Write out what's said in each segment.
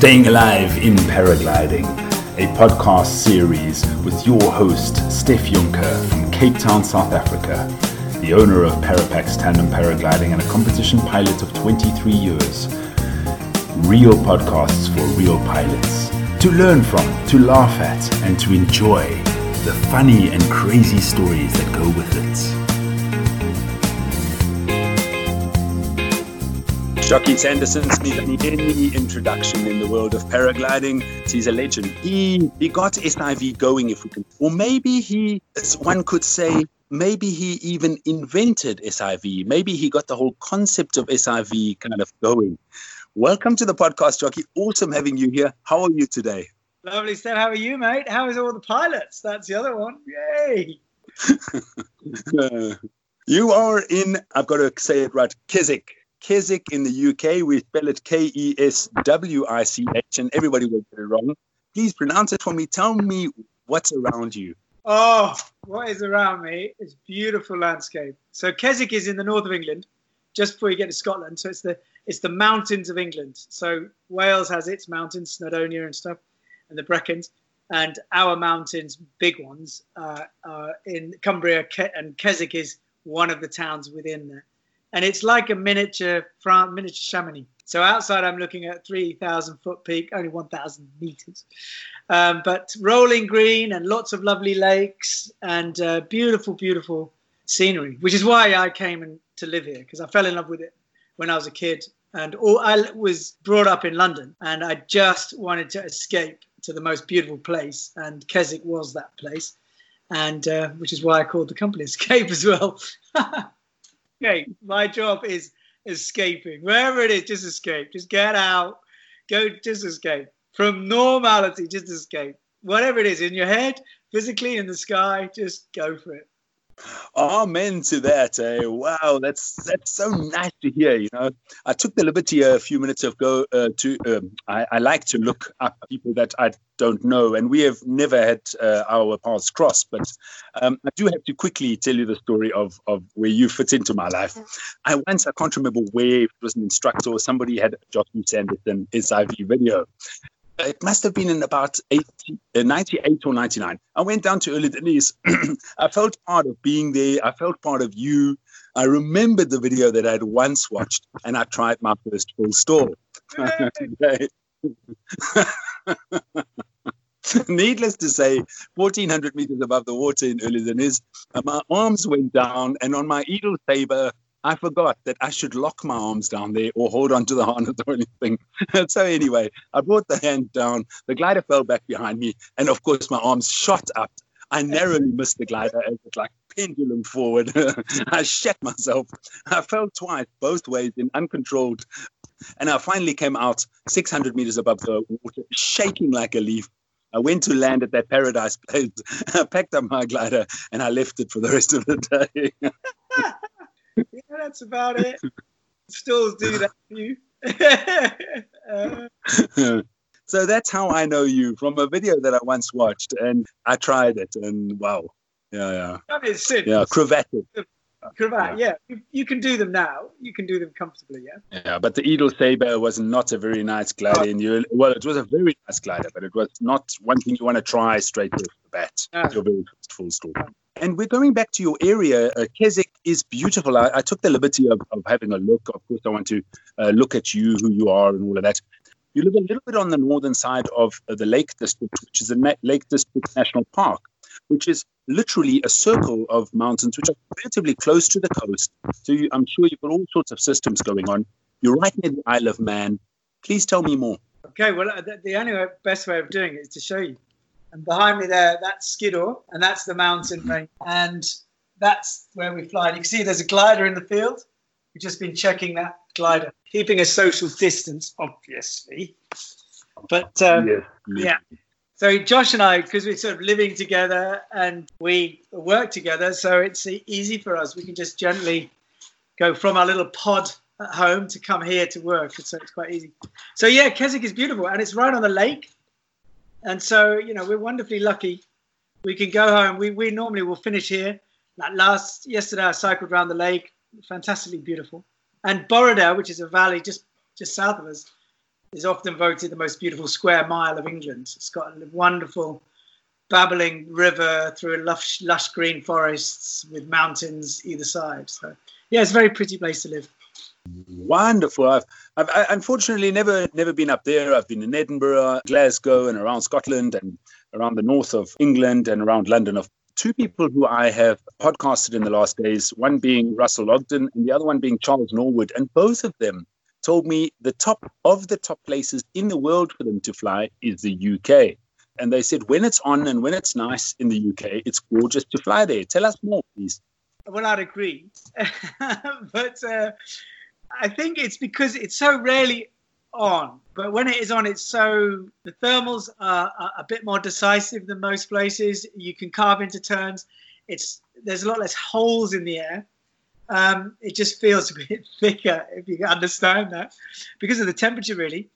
Staying Alive in Paragliding, a podcast series with your host, Steph Juncker from Cape Town, South Africa, the owner of Parapax Tandem Paragliding and a competition pilot of 23 years. Real podcasts for real pilots. To learn from, to laugh at, and to enjoy the funny and crazy stories that go with it. Jocky Sanderson's need any introduction in the world of paragliding. He's a legend. He he got SIV going, if we can, or maybe he, one could say, maybe he even invented SIV. Maybe he got the whole concept of SIV kind of going. Welcome to the podcast, Jocky. Awesome having you here. How are you today? Lovely, Steph. How are you, mate? How is all the pilots? That's the other one. Yay! you are in. I've got to say it right. Keswick. Keswick in the UK. We spell it K E S W I C H, and everybody will get it wrong. Please pronounce it for me. Tell me what's around you. Oh, what is around me is beautiful landscape. So Keswick is in the north of England, just before you get to Scotland. So it's the it's the mountains of England. So Wales has its mountains, Snowdonia and stuff, and the Brecons, and our mountains, big ones, uh, uh, in Cumbria, and Keswick is one of the towns within there and it's like a miniature France, miniature Chamonix. So outside, I'm looking at 3,000 foot peak, only 1,000 meters, um, but rolling green and lots of lovely lakes and uh, beautiful, beautiful scenery. Which is why I came to live here because I fell in love with it when I was a kid, and all, I was brought up in London, and I just wanted to escape to the most beautiful place, and Keswick was that place, and uh, which is why I called the company Escape as well. escape. My job is escaping. Wherever it is, just escape. Just get out. Go, just escape. From normality, just escape. Whatever it is in your head, physically in the sky, just go for it. Amen to that. Eh? Wow, that's that's so nice to hear. You know, I took the liberty a few minutes ago uh, to. Um, I, I, like to look up people that I don't know, and we have never had uh, our paths cross. But um, I do have to quickly tell you the story of of where you fit into my life. I once I can't remember where it was an instructor or somebody had a Jocky Sanderson SIV video, it must have been in about 80, uh, 98 or 99. I went down to Olu Deniz. I felt part of being there. I felt part of you. I remembered the video that I'd once watched, and I tried my first full stall. Needless to say, 1400 meters above the water in Olu Deniz, my arms went down, and on my Edel Saber, I forgot that I should lock my arms down there or hold onto the harness or anything. so anyway, I brought the hand down. The glider fell back behind me, and of course my arms shot up. I narrowly missed the glider as it like pendulum forward. I shat myself. I fell twice, both ways in uncontrolled. And I finally came out 600 meters above the water, shaking like a leaf. I went to land at that paradise place. I packed up my glider and I left it for the rest of the day. Yeah, that's about it. Stills do that for you. uh. So that's how I know you from a video that I once watched, and I tried it, and wow, yeah, yeah. That is sin. Yeah, cravatted. Cravat, yeah. yeah. You, can do them now. You can do them comfortably, yeah. Yeah, but the Edel Saber was not a very nice glider. Oh. You, well, it was a very nice glider, but it was not one thing you want to try straight off the bat. Oh. Your very first full story. And we're going back to your area. Uh, Keswick is beautiful. I, I took the liberty of, of, having a look. Of course, I want to uh, look at you, who you are, and all of that. You live a little bit on the northern side of uh, the Lake District, which is a Na- Lake District National Park, which is literally a circle of mountains which are relatively close to the coast. So you, I'm sure you've got all sorts of systems going on. You're right near the Isle of Man. Please tell me more. Okay, well, uh, the, the only best way of doing it is to show you. And behind me there, that's Skiddaw, and that's the mountain range. And that's where we fly. And you can see there's a glider in the field. We've just been checking that glider, keeping a social distance, obviously. But um, yes, yeah. So Josh and I, because we're sort of living together and we work together, so it's easy for us. We can just gently go from our little pod at home to come here to work. So it's quite easy. So yeah, Keswick is beautiful and it's right on the lake. And so, you know, we're wonderfully lucky. We can go home. We, we normally will finish here Like last yesterday, I cycled around the lake, fantastically beautiful. And Borrowdale, which is a valley just just south of us, is often voted the most beautiful square mile of England. It's got a wonderful babbling river through lush, lush green forests with mountains either side. So, yeah, it's a very pretty place to live. Wonderful. I've, I've I, unfortunately never never been up there. I've been in Edinburgh, Glasgow, and around Scotland, and around the north of England, and around London. Of two people who I have podcasted in the last days, one being Russell Ogden, and the other one being Charles Norwood, and both of them told me the top of the top places in the world for them to fly is the UK. And they said when it's on and when it's nice in the UK, it's gorgeous to fly there. Tell us more, please. Well, I'd agree. but uh, I think it's because it's so rarely on. But when it is on, it's so the thermals are, are, a bit more decisive than most places. You can carve into turns. It's there's a lot less holes in the air. Um, it just feels a bit thicker if you understand that because of the temperature, really.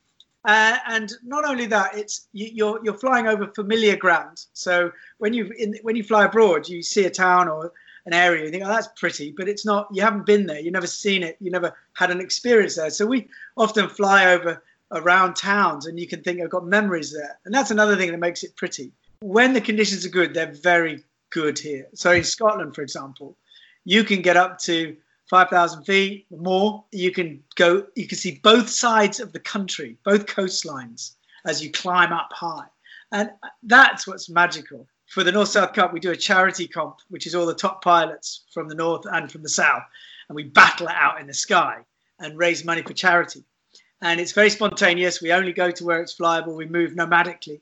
Uh, and not only that, it's you, you're you're flying over familiar ground. So when you when you fly abroad, you see a town or an area, you think, oh, that's pretty, but it's not. You haven't been there. You've never seen it. You never had an experience there. So we often fly over around towns, and you can think I've got memories there. And that's another thing that makes it pretty. When the conditions are good, they're very good here. So in Scotland, for example, you can get up to 5,000 feet or more. You can go, you can see both sides of the country, both coastlines as you climb up high. And that's what's magical. For the North South Cup, we do a charity comp, which is all the top pilots from the North and from the South. And we battle it out in the sky and raise money for charity. And it's very spontaneous. We only go to where it's flyable, we move nomadically.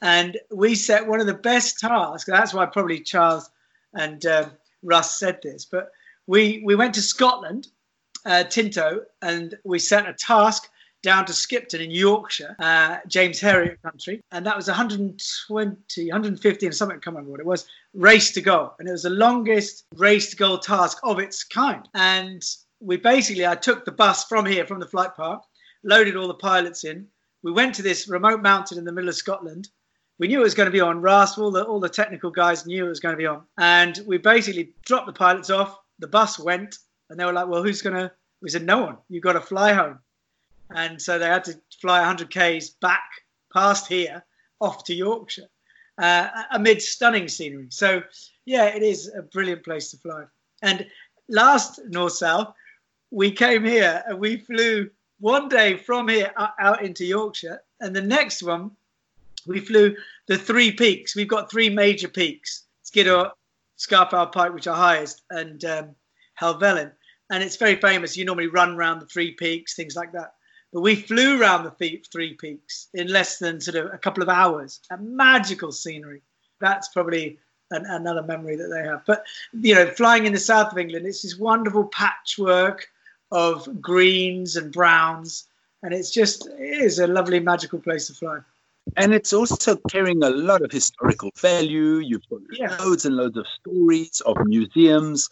And we set one of the best tasks. That's why probably Charles and um, Russ said this, but we we went to Scotland, uh, Tinto, and we set a task down to Skipton in Yorkshire, uh, James Herriot country, and that was 120, 150, and something. I can't remember what it was. Race to goal, and it was the longest race to goal task of its kind. And we basically, I took the bus from here, from the flight park, loaded all the pilots in. We went to this remote mountain in the middle of Scotland. We knew it was going to be on. Ras, all the all the technical guys knew it was going to be on, and we basically dropped the pilots off the bus went and they were like, well, who's going to, we said, no one, you've got to fly home. And so they had to fly 100 Ks back past here off to Yorkshire uh, amid stunning scenery. So, yeah, it is a brilliant place to fly. And last North South, we came here and we flew one day from here out into Yorkshire. And the next one, we flew the three peaks. We've got three major peaks Skiddaw, Scafell Pike, which are highest, and um, Helvellyn. And it's very famous. You normally run around the three peaks, things like that. But we flew around the three peaks in less than sort of a couple of hours. A magical scenery. That's probably an, another memory that they have. But you know, flying in the south of England, it's this wonderful patchwork of greens and browns, and it's just it is a lovely magical place to fly. And it's also carrying a lot of historical value. You've got yeah. loads and loads of stories of museums.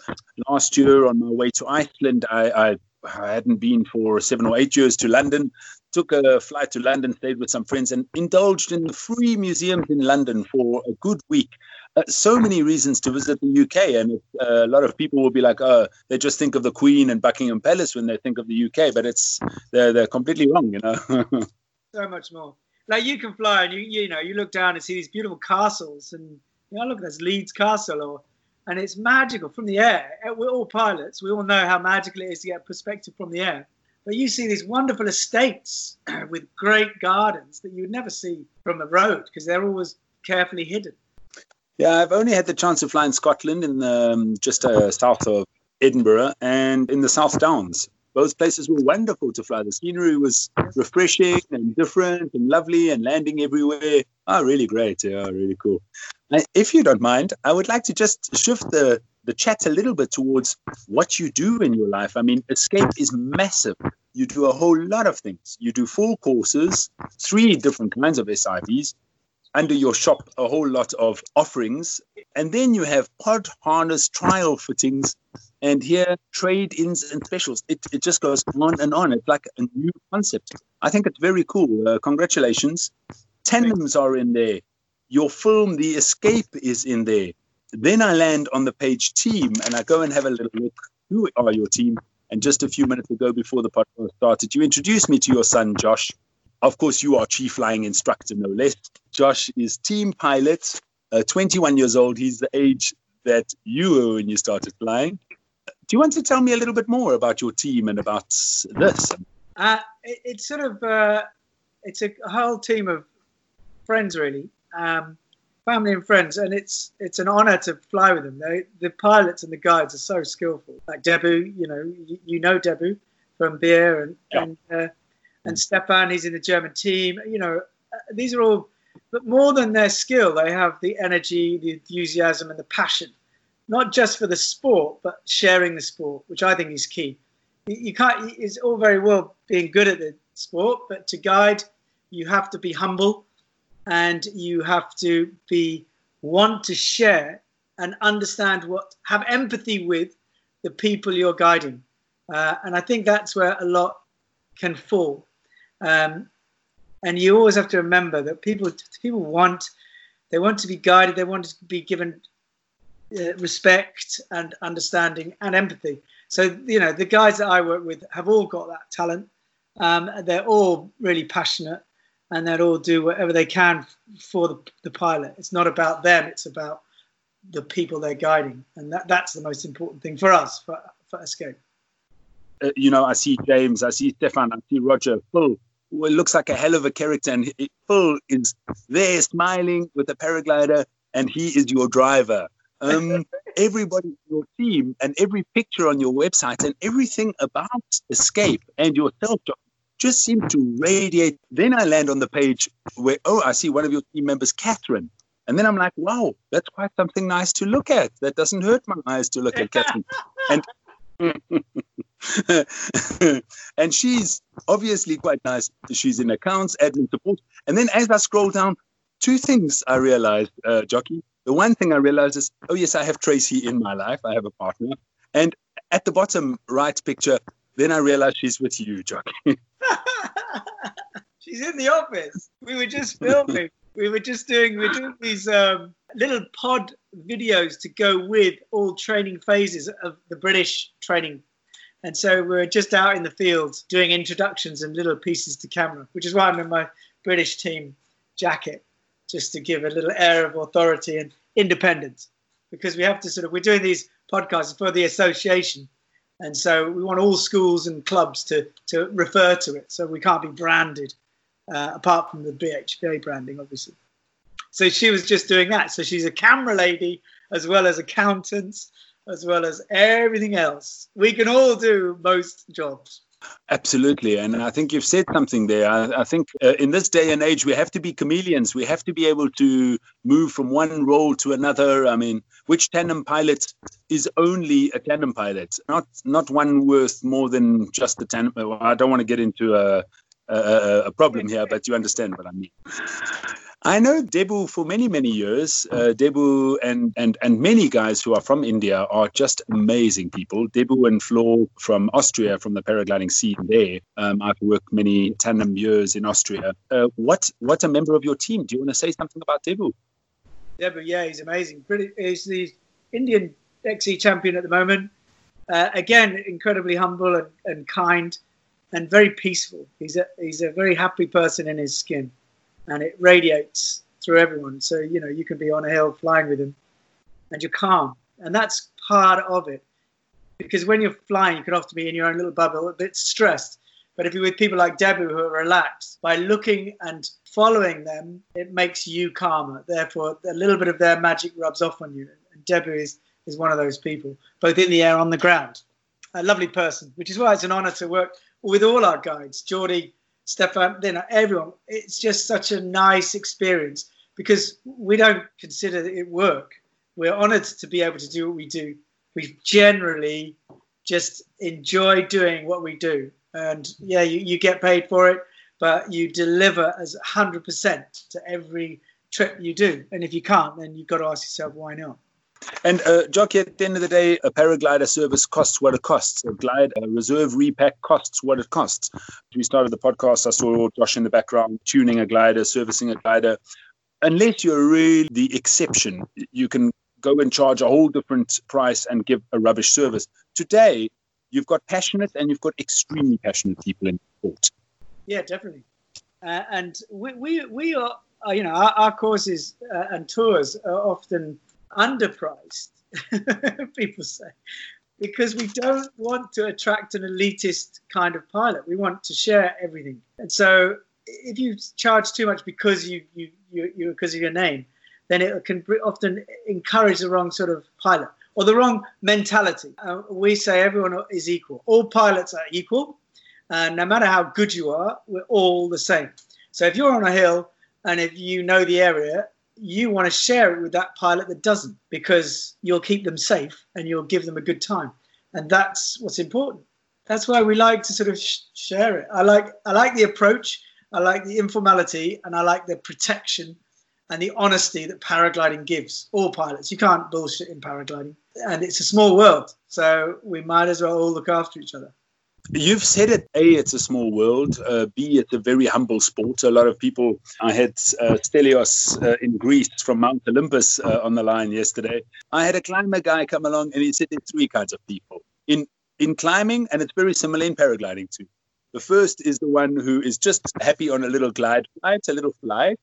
Last year, on my way to Iceland, I, I, I hadn't been for seven or eight years to London. Took a flight to London, stayed with some friends, and indulged in the free museums in London for a good week. Uh, so many reasons to visit the UK, and uh, a lot of people will be like, "Oh, they just think of the Queen and Buckingham Palace when they think of the UK," but it's they're they're completely wrong, you know. so much more like you can fly and you you know you look down and see these beautiful castles and you know look there's Leeds Castle or and it's magical from the air. Uh, we're all pilots. We all know how magical it is to get perspective from the air. But you see these wonderful estates with great gardens that you would never see from the road because they're always carefully hidden. Yeah, I've only had the chance to fly in Scotland in the, um, just uh, south of Edinburgh and in the South Downs both places were wonderful to fly. The scenery was refreshing and different and lovely and landing everywhere. Oh, really great. Yeah, really cool. If you don't mind, I would like to just shift the, the chat a little bit towards what you do in your life. I mean, Escape is massive. You do a whole lot of things. You do four courses, three different kinds of SIVs, under your shop a whole lot of offerings. And then you have pod harness trial fittings and here trade ins and specials. It, it just goes on and on. It's like a new concept. I think it's very cool. Uh, congratulations. Tandems are in there. Your film, The Escape, is in there. then I land on the page team and I go and have a little look. Who are your team? And just a few minutes ago, before the podcast started, you introduced me to your son, Josh. Of course, you are chief flying instructor, no less. Josh is team pilot, uh, 21 years old. He's the age that you were when you started flying. Do you want to tell me a little bit more about your team and about this? Uh, it, it's sort of uh, it's a whole team of friends, really, um, family and friends, and it's it's an honour to fly with them. They, the pilots and the guides are so skillful. Like Debu, you know, you, you know Debu from Bir, and yeah. and uh, and Stefan, he's in the German team. You know, uh, these are all, but more than their skill, they have the energy, the enthusiasm, and the passion, not just for the sport, but sharing the sport, which I think is key. You can't. It's all very well being good at the sport, but to guide, you have to be humble, and you have to be want to share and understand what have empathy with the people you're guiding. Uh, and I think that's where a lot can fall. Um, and you always have to remember that people people want they want to be guided, they want to be given uh, respect and understanding and empathy. So you know the guys that I work with have all got that talent. Um, they're all really passionate, and they'll all do whatever they can for the, the pilot. It's not about them; it's about the people they're guiding, and that, that's the most important thing for us for, for Escape. Uh, you know, I see James, I see Stefan, I see Roger, Phil, well, looks like a hell of a character, and Phil is there smiling with a paraglider, and he is your driver. Um, everybody in your team and every picture on your website and everything about Escape and yourself just seem to radiate. Then I land on the page where, oh, I see one of your team members, Catherine. And then I'm like, wow, that's quite something nice to look at. That doesn't hurt my eyes to look at Catherine. And and she's obviously quite nice. She's in accounts, admin support. And then as I scroll down, two things I realized, uh, Jocky. The one thing I realized is, oh, yes, I have Tracy in my life. I have a partner. And at the bottom right picture, then I realized she's with you, Jocky. she's in the office. We were just filming. we were just doing, we are doing these um, little pod videos to go with all training phases of the British training and so we're just out in the field doing introductions and little pieces to camera, which is why I'm in my British team jacket, just to give a little air of authority and independence. Because we have to sort of, we're doing these podcasts for the association. And so we want all schools and clubs to, to refer to it. So we can't be branded, uh, apart from the BHPA branding, obviously. So she was just doing that. So she's a camera lady as well as accountants as well as everything else. We can all do most jobs. Absolutely. And I think you've said something there. I, I think uh, in this day and age, we have to be chameleons. We have to be able to move from one role to another. I mean, which tandem pilot is only a tandem pilot, not not one worth more than just the tandem? I don't want to get into a, a, a problem here, but you understand what I mean. I know Debu for many, many years. Uh, Debu and, and, and many guys who are from India are just amazing people. Debu and Flo from Austria, from the paragliding scene there. Um, I've worked many tandem years in Austria. Uh, what, what's a member of your team? Do you want to say something about Debu? Debu, yeah, he's amazing. He's the Indian XC champion at the moment. Uh, again, incredibly humble and, and kind and very peaceful. He's a, he's a very happy person in his skin and it radiates through everyone. So you know you can be on a hill flying with him, and you're calm, and that's part of it. Because when you're flying, you can often be in your own little bubble, a bit stressed. But if you're with people like Debu who are relaxed, by looking and following them, it makes you calmer. Therefore, a little bit of their magic rubs off on you. And Debu is, is one of those people, both in the air on the ground. A lovely person, which is why it's an honor to work with all our guides. Geordie Stefan, you know, everyone. It's just such a nice experience because we don't consider it work. We're honored to be able to do what we do. We generally just enjoy doing what we do. And yeah, you, you get paid for it, but you deliver as 100% to every trip you do. And if you can't, then you've got to ask yourself, why not? And uh, Jocky, at the end of the day, a paraglider service costs what it costs. A glide, a reserve repack costs what it costs. We started the podcast. I saw Josh in the background tuning a glider, servicing a glider. Unless you're really the exception, you can go and charge a whole different price and give a rubbish service. Today, you've got passionate and you've got extremely passionate people in sport. Yeah, definitely. Uh, and we, we, we are, uh, you know, our, our courses uh, and tours are often underpriced, people say, because we don't want to attract an elitist kind of pilot. We want to share everything. And so if you charge too much because you, you, you, you because of your name, then it can often encourage the wrong sort of pilot or the wrong mentality. Uh, we say everyone is equal. All pilots are equal. And no matter how good you are, we're all the same. So if you're on a hill and if you know the area, you want to share it with that pilot that doesn't because you'll keep them safe and you'll give them a good time. And that's what's important. That's why we like to sort of sh- share it. I like I like the approach, I like the informality, and I like the protection and the honesty that paragliding gives all pilots. You can't bullshit in paragliding, and it's a small world, so we might as well all look after each other. You've said it. A, it's a small world. Uh, B, it's a very humble sport. A lot of people. I had uh, Stelios uh, in Greece from Mount Olympus uh, on the line yesterday. I had a climber guy come along, and he said there's three kinds of people in in climbing, and it's very similar in paragliding too. The first is the one who is just happy on a little glide flight, a little fly,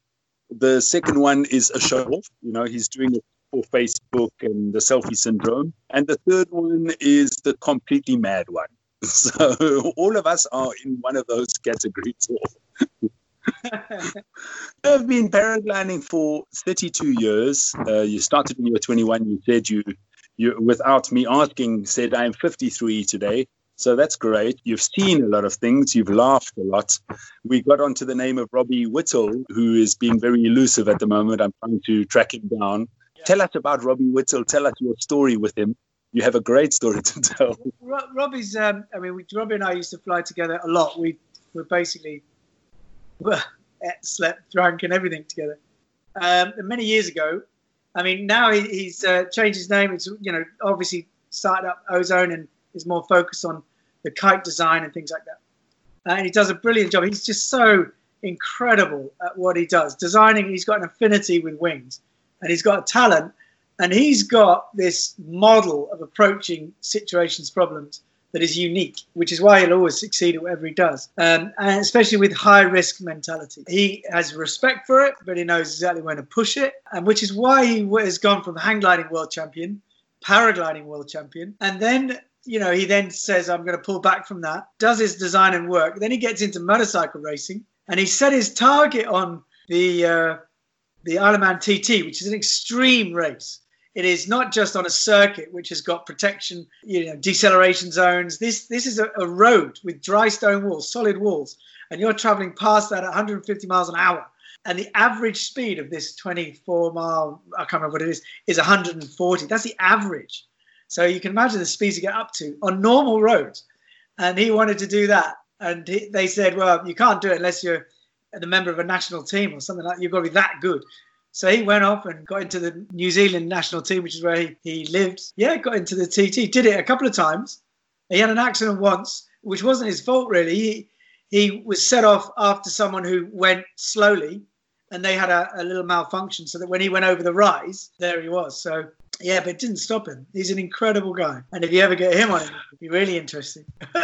the second one is a show off. You know, he's doing it for Facebook and the selfie syndrome. And the third one is the completely mad one. So all of us are in one of those categories. I've been paragliding for 32 years. Uh, you started when you were 21. You said you, you, without me asking, said I'm 53 today. So that's great. You've seen a lot of things. You've laughed a lot. We got onto the name of Robbie Whittall, who is being very elusive at the moment. I'm trying to track him down. Yeah. Tell us about Robbie Whittall. Tell us your story with him. You have a great story to tell. Robbie's, um, I mean, Robbie and I used to fly together a lot. We were basically well, slept, drank, and everything together. Um, many years ago, I mean, now he, he's uh, changed his name. It's, you know, obviously started up Ozone and is more focused on the kite design and things like that. Uh, and he does a brilliant job. He's just so incredible at what he does. Designing, he's got an affinity with wings and he's got a talent and he's got this model of approaching situations, problems that is unique, which is why he'll always succeed at whatever he does, um, and especially with high risk mentality. He has respect for it, but he knows exactly when to push it, and which is why he has gone from hang gliding world champion, paragliding world champion, and then you know, he then says, I'm going to pull back from that, does his design and work. Then he gets into motorcycle racing and he set his target on the, uh, the Isle of Man TT, which is an extreme race. It is not just on a circuit which has got protection, you know, deceleration zones. This this is a, a road with dry stone walls, solid walls, and you're traveling past that at 150 miles an hour. And the average speed of this 24 mile, I can't remember what it is, is 140. That's the average. So you can imagine the speeds you get up to on normal roads. And he wanted to do that. And he, they said, well, you can't do it unless you're the member of a national team or something like that. You've got to be that good. So he went off and got into the New Zealand national team, which is where he, he lived. Yeah, got into the TT. Did it a couple of times. He had an accident once, which wasn't his fault, really. He, he was set off after someone who went slowly and they had a, a little malfunction so that when he went over the rise, there he was. So yeah, but it didn't stop him. He's an incredible guy. And if you ever get him on, it would be really interesting.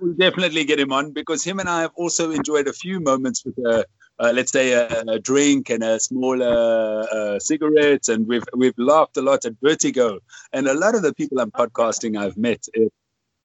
we'll definitely get him on because him and I have also enjoyed a few moments with, uh, uh, let's say, a, a, drink and a small uh, cigarette. And we've, we've laughed a lot at Vertigo. And a lot of the people I'm podcasting I've met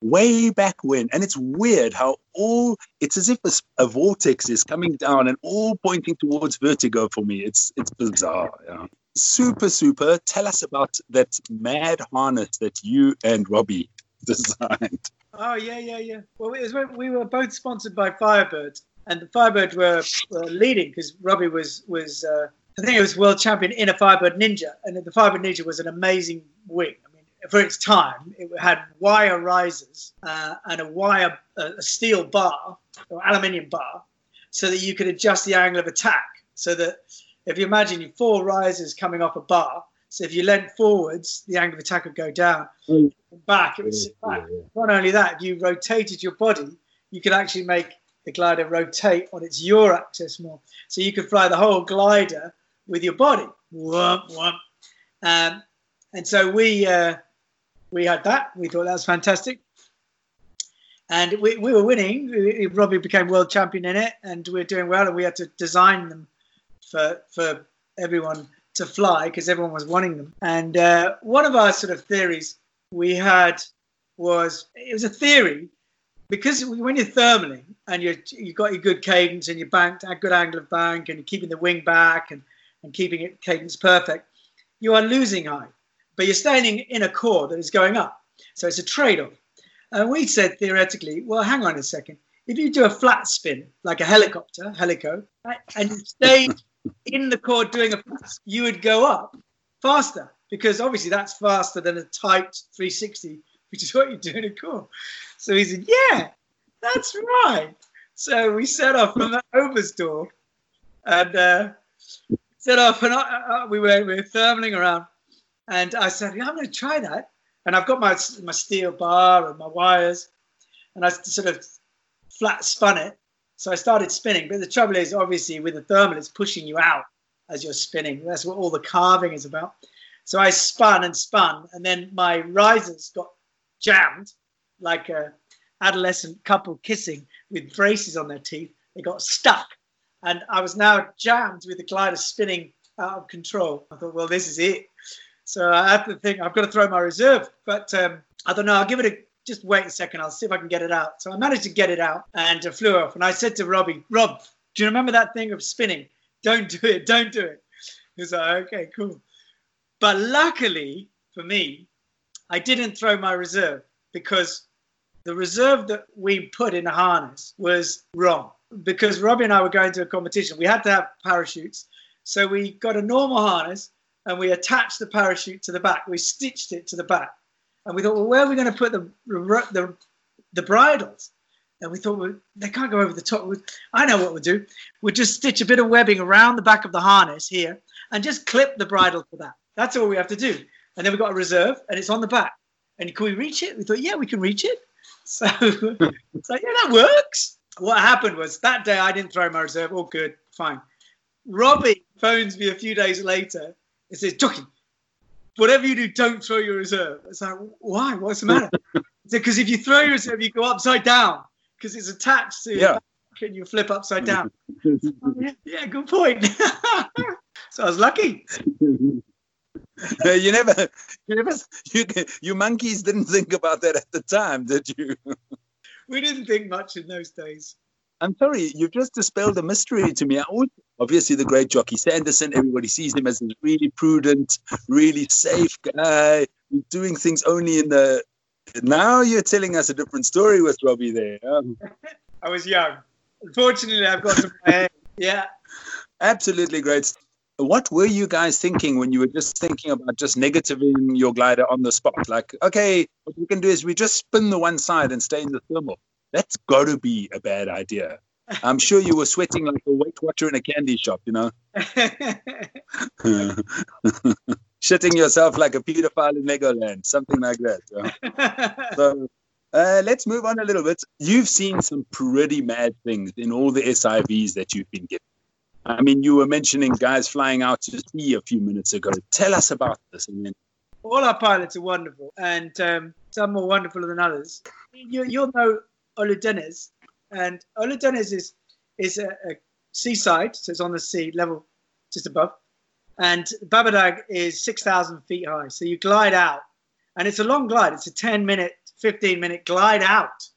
way back when. And it's weird how all, it's as if a, a, vortex is coming down and all pointing towards Vertigo for me. It's, it's bizarre. Yeah super, super. Tell us about that mad harness that you and Robbie designed. Oh yeah, yeah, yeah. Well, we were both sponsored by Firebird, and the Firebird were, were leading because Robbie was was uh, I think it was world champion in a Firebird Ninja, and the Firebird Ninja was an amazing wing. I mean, for its time, it had wire risers uh, and a wire a steel bar or aluminium bar, so that you could adjust the angle of attack, so that if you imagine four risers coming off a bar, so if you leant forwards, the angle of attack would go down. Mm. Back, it would sit back. Yeah, yeah. Not only that, if you rotated your body, you could actually make the glider rotate on its yaw axis more. So you could fly the whole glider with your body. Um, And so we uh, we had that. We thought that was fantastic. And we, we were winning. Robbie became world champion in it, and we were doing well. And we had to design them for for everyone to fly because everyone was wanting them. And uh, one of our sort of theories we had was it was a theory because when you're thermaling and you you've got your good cadence and you're banked at a good angle of bank and you're keeping the wing back and, and keeping it cadence perfect, you are losing height, but you're staying in a core that is going up. So it's a trade-off. And we said theoretically, well, hang on a second. If you do a flat spin like a helicopter, helico, and you stay in the core doing a you would go up faster because obviously that's faster than a tight 360, which is what you do in a core. So he said, Yeah, that's right. So we set off from the Oberstdorf and uh, set off, and I, we, were, we were thermaling around. And I said, yeah, I'm going to try that. And I've got my, my steel bar and my wires, and I sort of flat spun it. So I started spinning. But the trouble is, obviously, with the thermal, it's pushing you out as you're spinning. That's what all the carving is about. So I spun and spun, and then my risers got jammed like a adolescent couple kissing with braces on their teeth. They got stuck, and I was now jammed with the glider spinning out of control. I thought, well, this is it. So I had to think I've got to throw my reserve, but um, I don't know. I'll give it a just wait a second. I'll see if I can get it out. So I managed to get it out and it flew off. And I said to Robbie, Rob, do you remember that thing of spinning? Don't do it. Don't do it. He was like, okay, cool. But luckily for me, I didn't throw my reserve because the reserve that we put in the harness was wrong. Because Robbie and I were going to a competition, we had to have parachutes. So we got a normal harness and we attached the parachute to the back. We stitched it to the back. And we thought, well, where are we going to put the, the, the bridles? And we thought, well, they can't go over the top. I know what we'll do. We'll just stitch a bit of webbing around the back of the harness here and just clip the bridle to that. That's all we have to do. And then we've got a reserve and it's on the back. And can we reach it? We thought, yeah, we can reach it. So it's like, yeah, that works. What happened was that day I didn't throw my reserve. All good, fine. Robbie phones me a few days later and says, Chucky, whatever you do, don't throw your reserve. It's like, why? What's the matter? Because if you throw your reserve, you go upside down because it's attached to yeah. and you flip upside down. yeah, good point. so I was lucky. you never, you never, you, you monkeys didn't think about that at the time, did you? we didn't think much in those days. I'm sorry, you've just dispelled a mystery to me. Always, obviously, the great Jocky Sanderson, everybody sees him as a really prudent, really safe guy, doing things only in the. Now you're telling us a different story with Robbie there. Um, I was young. Unfortunately, I've got some. Yeah. Absolutely great what were you guys thinking when you were just thinking about just negativing your glider on the spot? Like, okay, what we can do is we just spin the one side and stay in the thermal. That's got to be a bad idea. I'm sure you were sweating like a Weight Watcher in a candy shop, you know? Shitting yourself like a pedophile in Legoland, something like that. So uh, let's move on a little bit. You've seen some pretty mad things in all the SIVs that you've been given. I mean, you were mentioning guys flying out to sea a few minutes ago. Tell us about this. I mean, all our pilots are wonderful, and um, some more wonderful than others. You, will know Olu Deniz, and Olu Deniz is is a, a, seaside, so it's on the sea level, just above, and Babadag is six thousand feet high. So you glide out, and it's a long glide. It's a ten minute, fifteen minute glide out,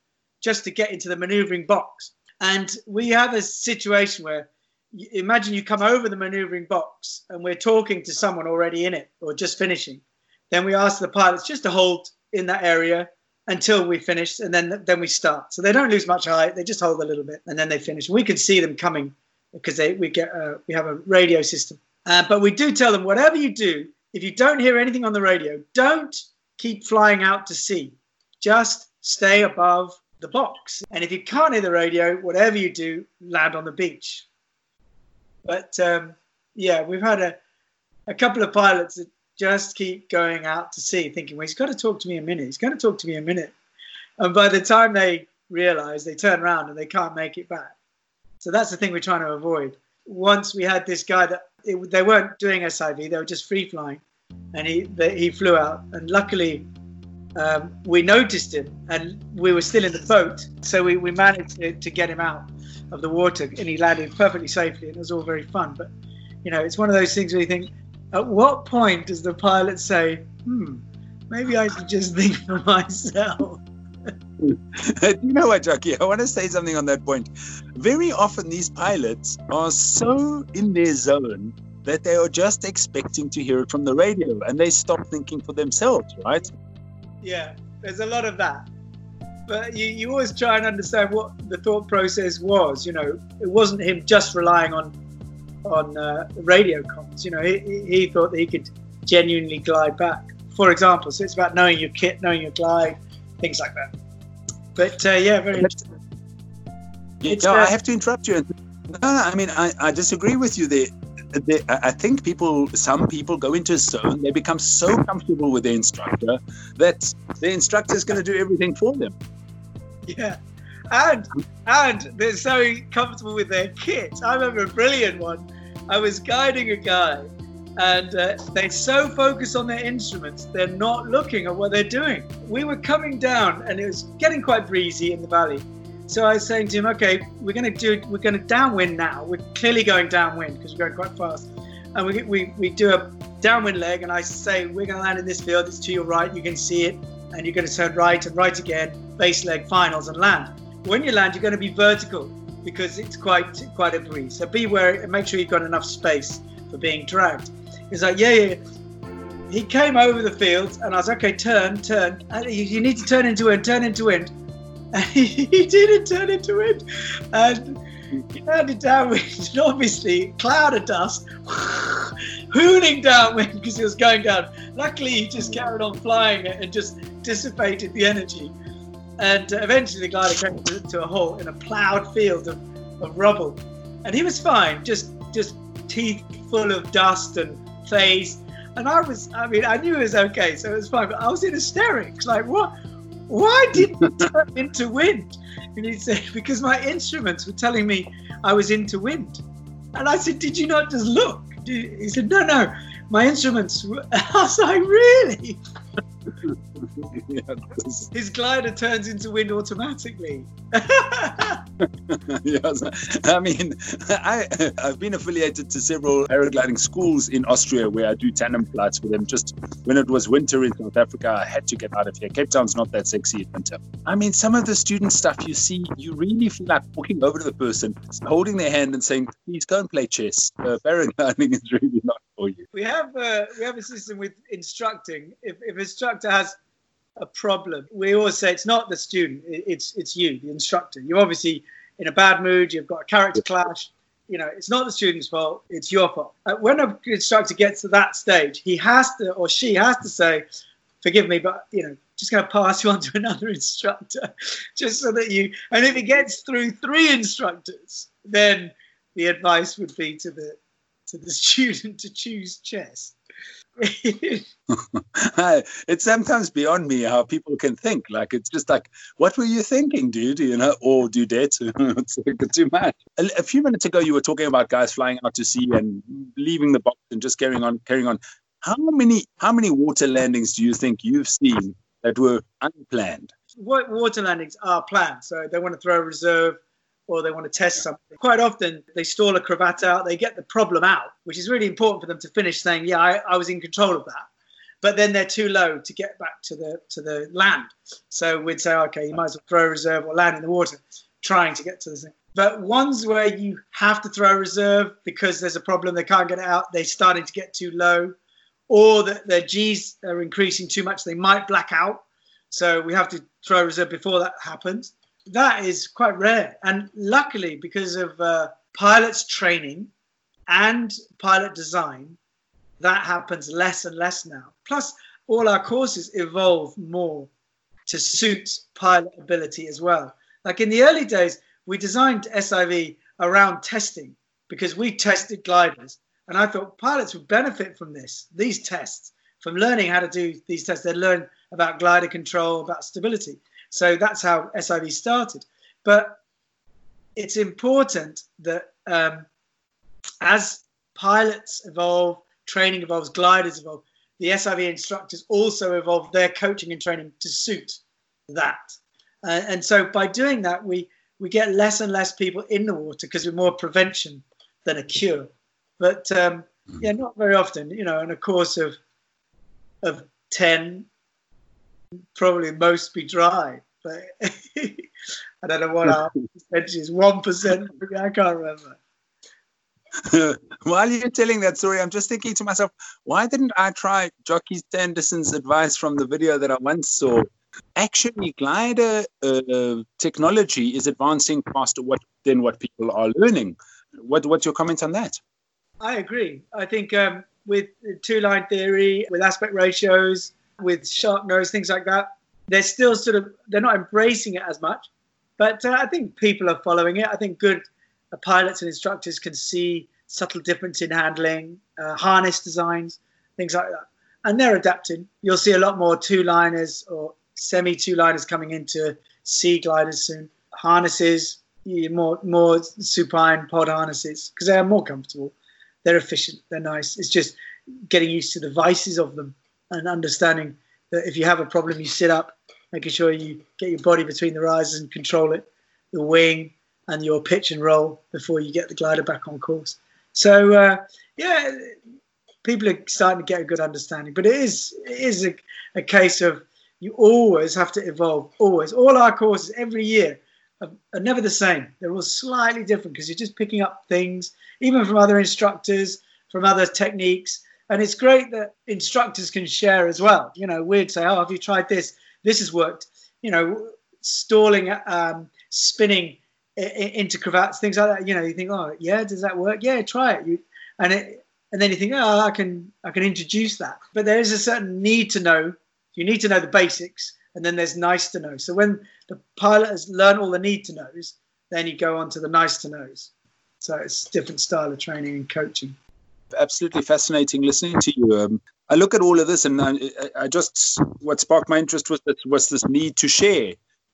just to get into the manoeuvring box. And we have a situation where imagine you come over the maneuvering box and we're talking to someone already in it or just finishing. Then we ask the pilots just to hold in that area until we finish and then then we start. So they don't lose much height. They just hold a little bit and then they finish. We can see them coming because they we get uh, we have a radio system. Uh, but we do tell them whatever you do, if you don't hear anything on the radio, don't keep flying out to sea. Just stay above the box. And if you can't hear the radio, whatever you do, land on the beach. But um, yeah, we've had a, a couple of pilots that just keep going out to sea, thinking, well, he's got to talk to me a minute. He's going to talk to me a minute. And by the time they realize, they turn around and they can't make it back. So that's the thing we're trying to avoid. Once we had this guy that it, they weren't doing SIV, they were just free flying. and he the, he flew out. And luckily, um, we noticed him, and we were still in the boat, so we, we managed to, to get him out of the water, and he landed perfectly safely, and it was all very fun. But you know, it's one of those things where you think, at what point does the pilot say, "Hmm, maybe I should just think for myself"? you know what, Jackie? I want to say something on that point. Very often, these pilots are so in their zone that they are just expecting to hear it from the radio and they stop thinking for themselves, right? Yeah, there's a lot of that. But you, you always try and understand what the thought process was. You know, it wasn't him just relying on on uh, radio comms. You know, he, he thought that he could genuinely glide back. For example, so it's about knowing your kit, knowing your glide, things like that. But uh, yeah, very interesting. Yeah, no, uh, I have to interrupt you. No, no, I mean, I, I disagree with you there. I think people, some people go into a zone, they become so comfortable with their instructor that the instructor is going to do everything for them. Yeah. And and they're so comfortable with their kit. I remember a brilliant one. I was guiding a guy, and uh, they're so focused on their instruments, they're not looking at what they're doing. We were coming down, and it was getting quite breezy in the valley. So I was saying to him, okay, we're going to do, we're going to downwind now. We're clearly going downwind because we're going quite fast. And we, we, we do a downwind leg, and I say, we're going to land in this field. It's to your right. You can see it. And you're going to turn right and right again, base leg finals and land. When you land, you're going to be vertical because it's quite quite a breeze. So be wary and make sure you've got enough space for being dragged. He's like, yeah, yeah. He came over the field, and I was okay. Turn, turn. You need to turn into wind. Turn into wind he didn't turn into wind. And he turned downwind, obviously, cloud of dust, hooning downwind because he was going down. Luckily, he just carried on flying it and just dissipated the energy. And uh, eventually, the glider came to, to, a halt in a ploughed field of, of rubble. And he was fine, just just teeth full of dust and face. And I was, I mean, I knew it was okay, so it was fine. But I was in hysterics, like, what? Why didn't you turn into wind? And he said, because my instruments were telling me I was into wind. And I said, did you not just look? He said, no, no, my instruments were. I was like, really? His glider turns into wind automatically. yes, I mean, I I've been affiliated to several paragliding schools in Austria where I do tandem flights with them. Just when it was winter in South Africa, I had to get out of here. Cape Town's not that sexy in winter. I mean, some of the student stuff you see, you really feel like walking over to the person, holding their hand and saying, "Please go and play chess." Uh, paragliding is really not for you. We have uh, we have a system with instructing. If if instructor has a problem. We always say it's not the student, it's it's you, the instructor. You're obviously in a bad mood. You've got a character clash. You know, it's not the student's fault. It's your fault. Uh, when an instructor gets to that stage, he has to or she has to say, "Forgive me, but you know, just going to pass you on to another instructor, just so that you." And if it gets through three instructors, then the advice would be to the to the student to choose chess. it's sometimes beyond me how people can think. Like it's just like, what were you thinking, dude? You know, or do that? it's like too much. A, a, few minutes ago, you were talking about guys flying out to sea and leaving the box and just carrying on, carrying on. How many how many water landings do you think you've seen that were unplanned? What water landings are planned? So they want to throw a reserve or they want to test something. Quite often, they stall a cravat out, they get the problem out, which is really important for them to finish saying, "Yeah, I, I was in control of that." But then they're too low to get back to the to the land. So we'd say, "Okay, you might as well throw a reserve or land in the water, trying to get to the thing." But ones where you have to throw a reserve because there's a problem, they can't get it out, they're starting to get too low, or that their G's are increasing too much, they might black out. So we have to throw a reserve before that happens that is quite rare. And luckily, because of uh, pilots training and pilot design, that happens less and less now. Plus, all our courses evolve more to suit pilot ability as well. Like in the early days, we designed SIV around testing because we tested gliders. And I thought pilots would benefit from this, these tests, from learning how to do these tests. They'd learn about glider control, about stability. So that's how SIV started. But it's important that um, as pilots evolve, training evolves, gliders evolve, the SIV instructors also evolve their coaching and training to suit that. Uh, and so by doing that, we, we get less and less people in the water because we're more prevention than a cure. But um, mm. yeah, not very often, you know, in a course of, of 10, probably most be dry. But I don't know what our percentage is, 1%, I can't remember. While you're telling that story, I'm just thinking to myself, why didn't I try Jocky Sanderson's advice from the video that I once saw? Actually, glider uh, technology is advancing faster what, than what people are learning. What, what's your comment on that? I agree. I think um, with two line theory, with aspect ratios, with sharp nose, things like that, they're still sort of they're not embracing it as much. But uh, I think people are following it. I think good pilots and instructors can see subtle difference in handling, uh, harness designs, things like that. And they're adapting. You'll see a lot more two liners or semi two liners coming into C gliders soon. Harnesses, more more supine pod harnesses because they are more comfortable. They're efficient. They're nice. It's just getting used to the vices of them and understanding that if you have a problem, you sit up, making sure you get your body between the risers and control it, the wing, and your pitch and roll before you get the glider back on course. So uh, yeah, people are starting to get a good understanding. But it is it is a, a case of you always have to evolve. Always, all our courses every year are, are never the same. They're all slightly different because you're just picking up things, even from other instructors, from other techniques. And it's great that instructors can share as well. You know, we'd say, "Oh, have you tried this? This has worked." You know, stalling, um, spinning into cravats, things like that. You know, you think, oh yeah, does that work? Yeah, try it. You, and it, and then you think, oh, I can, I can introduce that. But there is a certain need to know. You need to know the basics, and then there's nice to know. So when the pilot has learned all the need to knows, then you go on to the nice to knows. So it's different style of training and coaching. Absolutely fascinating listening to you. Um, I look at all of this, and I, I just what sparked my interest was this, was this need to share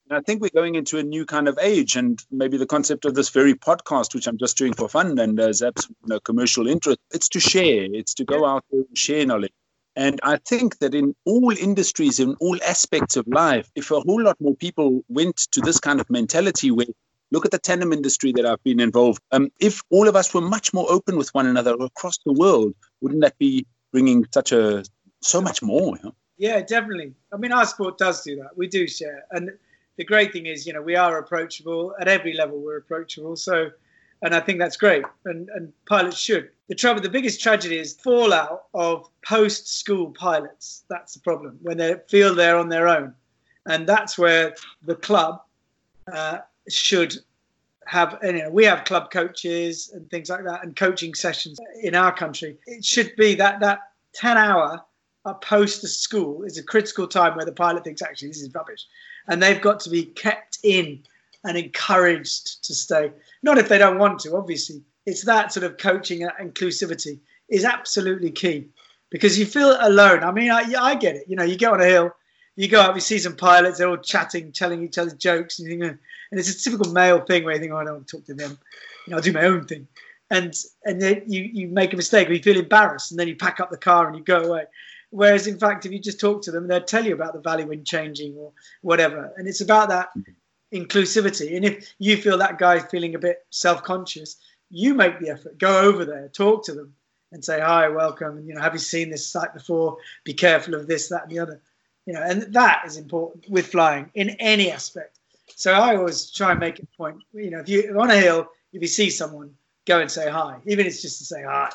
And I think we're going into a new kind of age, and maybe the concept of this very podcast, which I'm just doing for fun and as absolutely no commercial interest, it's to share, it's to go out there and share knowledge. And I think that in all industries, in all aspects of life, if a whole lot more people went to this kind of mentality where look at the tandem industry that I've been involved. Um, if all of us were much more open with one another across the world, wouldn't that be bringing such a so much more? You know? Yeah, definitely. I mean, our sport does do that. We do share, and the great thing is, you know, we are approachable at every level. We're approachable. So, and I think that's great. And, and pilots should. The trouble, the biggest tragedy is fallout of post-school pilots. That's the problem when they feel they're on their own, and that's where the club uh, should have. You know, we have club coaches and things like that, and coaching sessions in our country. It should be that that ten hour post school is a critical time where the pilot thinks actually this is rubbish and they've got to be kept in and encouraged to stay. Not if they don't want to, obviously. It's that sort of coaching and inclusivity is absolutely key because you feel alone. I mean, I, I get it. You know, you get on a hill, you go up, you see some pilots, they're all chatting, telling each other jokes, and, think, and it's a typical male thing where you think, oh, I don't want to talk to them. You know, I'll do my own thing. And and then you, you make a mistake or you feel embarrassed and then you pack up the car and you go away. Whereas, in fact, if you just talk to them, they'll tell you about the valley wind changing or whatever. And it's about that inclusivity. And if you feel that guy feeling a bit self conscious, you make the effort, go over there, talk to them, and say, Hi, welcome. And, you know, have you seen this site before? Be careful of this, that, and the other. You know, and that is important with flying in any aspect. So I always try and make a point. You know, if you're on a hill, if you see someone, go and say hi, even if it's just to say hi.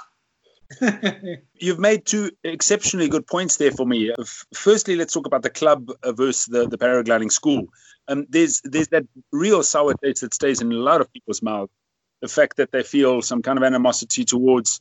You've made two exceptionally good points there for me. Firstly, let's talk about the club versus the, the paragliding school. Um, there's there's that real sour taste that stays in a lot of people's mouth. The fact that they feel some kind of animosity towards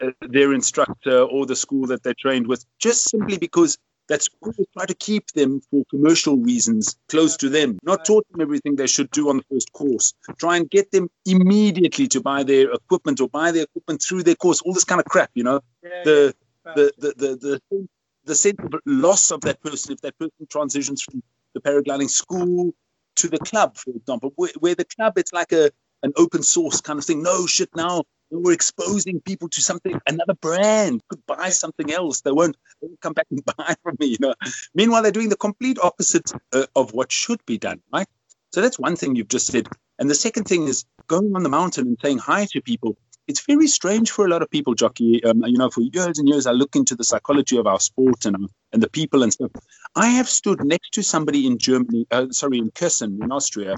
uh, their instructor or the school that they trained with, just simply because that's always try to keep them for commercial reasons close to them, not taught them everything they should do on the first course. Try and get them immediately to buy their equipment or buy their equipment through their course, all this kind of crap, you know. Yeah, the, yeah. the, the, the, the, the sense of loss of that person if that person transitions from the paragliding school to the club, for example, where, where the club it's like a an open source kind of thing. No shit now were exposing people to something, another brand could buy something else. They won't, they won't come back and buy from me, you know. Meanwhile, they're doing the complete opposite uh, of what should be done, right? So that's one thing you've just said. And the second thing is going on the mountain and saying hi to people. It's very strange for a lot of people, Jocky. Um, you know, for years and years, I look into the psychology of our sport and um, and the people and stuff. I have stood next to somebody in Germany, uh, sorry, in Kössen in Austria,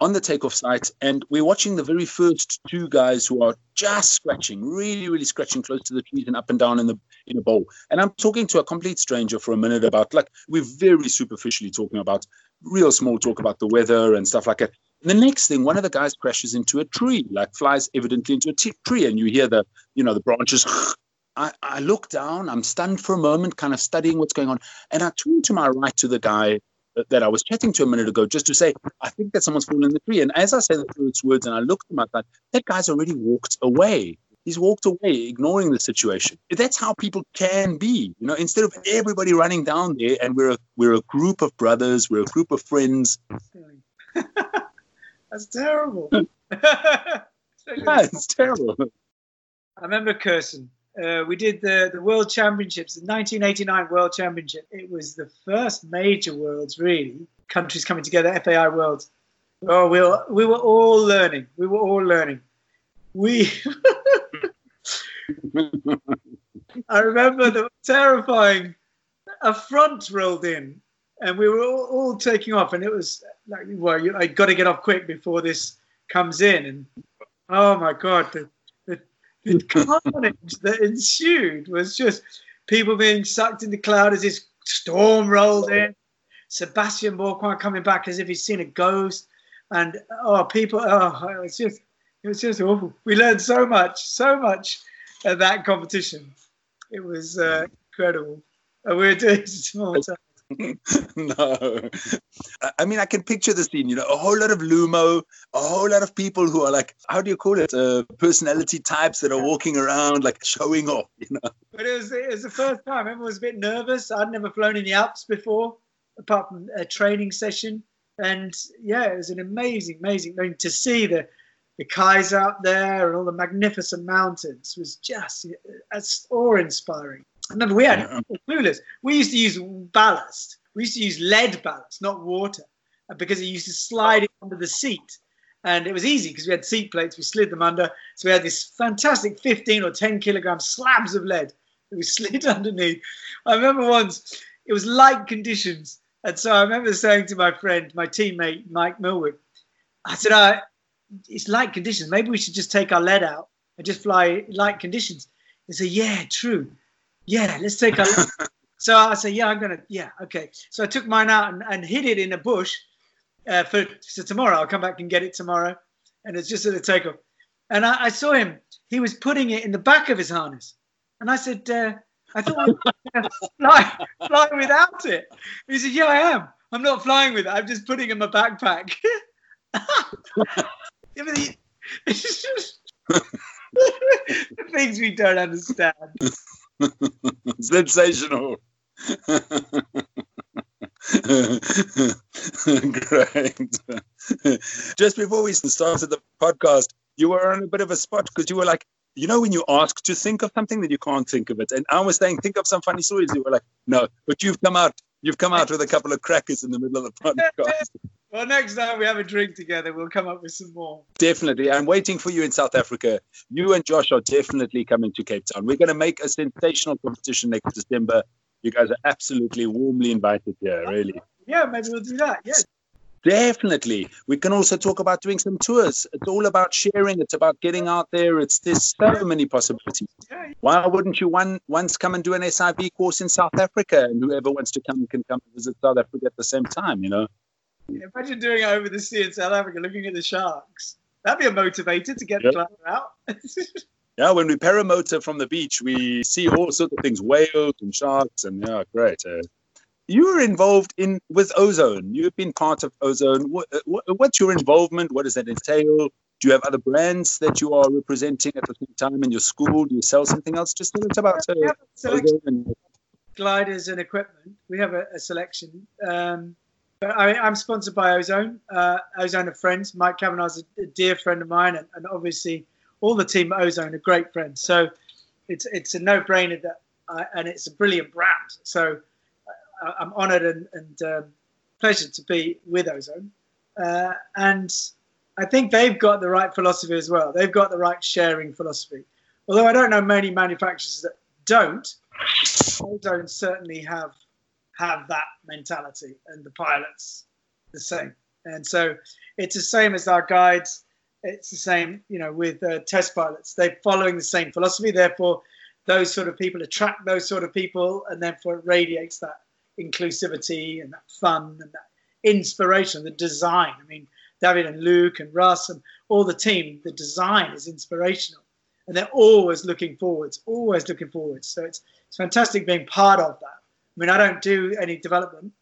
on the takeoff site, and we're watching the very first two guys who are just scratching, really, really scratching close to the trees and up and down in the in a bowl. And I'm talking to a complete stranger for a minute about like we're very superficially talking about real small talk about the weather and stuff like that. The next thing, one of the guys crashes into a tree, like flies evidently into a t- tree, and you hear the, you know, the branches. I, I look down, I'm stunned for a moment, kind of studying what's going on, and I turn to my right to the guy that I was chatting to a minute ago, just to say, I think that someone's fallen in the tree. And as I said the first words, and I looked at him, I thought, that guy's already walked away. He's walked away, ignoring the situation. That's how people can be, you know. Instead of everybody running down there, and we're a, we're a group of brothers, we're a group of friends. That's terrible. yeah, it's terrible. I remember Kössen. Uh, we did the, the World Championships, the 1989 World Championship. It was the first major Worlds, really. Countries coming together, FAI Worlds. Oh, we were, we were all learning. We were all learning. We. I remember the terrifying. A front rolled in, and we were all, all taking off, and it was like, well, you, I got to get off quick before this comes in, and oh my god, the the, carnage that ensued was just people being sucked in the cloud as this storm rolled in. Sebastian Bourquin coming back as if he's seen a ghost, and oh, people, oh, it was just, it was just awful. We learned so much, so much at that competition. It was uh, incredible. And we were doing small time. no. I mean, I can picture the scene, you know, a whole lot of Lumo, a whole lot of people who are like, how do you call it? Uh, personality types that are walking around, like showing off, you know. But it was, it was the first time. Everyone was a bit nervous. I'd never flown in the Alps before, apart from a training session. And yeah, it was an amazing, amazing thing to see the, the Kaiser up there and all the magnificent mountains was just as awe-inspiring. I remember we had yeah. clueless. We used to use ballast. We used to use lead ballast, not water, because it used to slide it under the seat. And it was easy because we had seat plates. We slid them under. So we had this fantastic 15 or 10 kilogram slabs of lead that we slid underneath. I remember once it was light conditions. And so I remember saying to my friend, my teammate, Mike Millwood, I said, uh, it's light conditions. Maybe we should just take our lead out and just fly light conditions. He said, yeah, true yeah, let's take a look. so I said, yeah, I'm gonna, yeah, okay. So I took mine out and, and hid it in a bush uh, for so tomorrow. I'll come back and get it tomorrow, and it's just at the takeoff. And I, I, saw him; he was putting it in the back of his harness, and I said, uh, I thought fly, fly without it. He said, Yeah, I am. I'm not flying with it. I'm just putting it in my backpack. the things we don't understand. Sensational. Great. Just before we started the podcast, you were on a bit of a spot because you were like, you know, when you ask to think of something that you can't think of it. And I was saying, think of some funny stories. You were like, no, but you've come out, you've come out with a couple of crackers in the middle of the podcast. well, next time we have a drink together, we'll come up with some more. Definitely. I'm waiting for you in South Africa. You and Josh are definitely coming to Cape Town. We're going to make a sensational competition next December. You guys are absolutely warmly invited here, really. Yeah, maybe we'll do that. Yeah. Definitely. We can also talk about doing some tours. It's all about sharing. It's about getting out there. It's there's so many possibilities. Why wouldn't you one once come and do an SIV course in South Africa, and whoever wants to come can come and visit South Africa at the same time? You know. Imagine doing it over the sea in South Africa, looking at the sharks. That'd be a motivator to get yep. the out. yeah, when we paramotor from the beach, we see all sorts of things, whales and sharks, and yeah, great. Uh, you were involved in with Ozone. You've been part of Ozone. What, what, what's your involvement? What does that entail? Do you have other brands that you are representing at the same time in your school? Do you sell something else? Just tell us about uh, Ozone. And... Gliders and equipment. We have a, a selection. Um, but I, am sponsored by Ozone. Uh, Ozone are friends. Mike Cavanagh's a, a dear friend of mine, and, and, obviously all the team at Ozone are great friends. So it's it's a no brainer that, I, and it's a brilliant brand. So I'm honoured and, and um, to be with Ozone, uh, and I think they've got the right philosophy as well. They've got the right sharing philosophy. Although I don't know many manufacturers that don't, Ozone certainly have have that mentality, and the pilots the same. And so it's the same as our guides. It's the same, you know, with uh, test pilots. They're following the same philosophy. Therefore, those sort of people attract those sort of people, and therefore it radiates that inclusivity and that fun and that inspiration, the design. I mean, David and Luke and Russ and all the team, the design is inspirational. And they're always looking forwards, always looking forwards. So it's, it's fantastic being part of that. I mean, I don't do any development.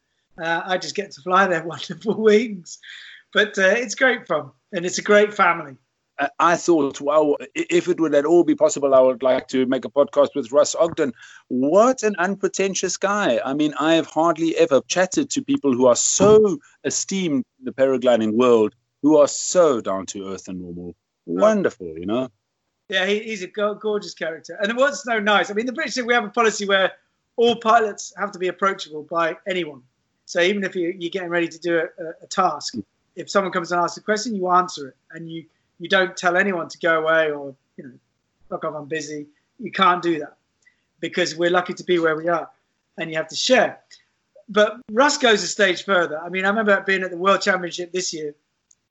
Uh, I just get to fly their wonderful wings. But uh, it's great fun and it's a great family. I thought, wow, if it would at all be possible, I would like to make a podcast with Russ Ogden. What an unpretentious guy. I mean, I have hardly ever chatted to people who are so esteemed in the paragliding world, who are so down to earth and normal. Wonderful, you know? Yeah, he's a gorgeous character. And what's so nice, I mean, the British, we have a policy where all pilots have to be approachable by anyone. So even if you, are getting ready to do a, a task, if someone comes and asks a question, you answer it. And you you don't tell anyone to go away or you know fuck off i'm busy. You can't do that because we're lucky to be where we are and you have to share. But russ goes a stage further. I mean i remember being at the world championship this year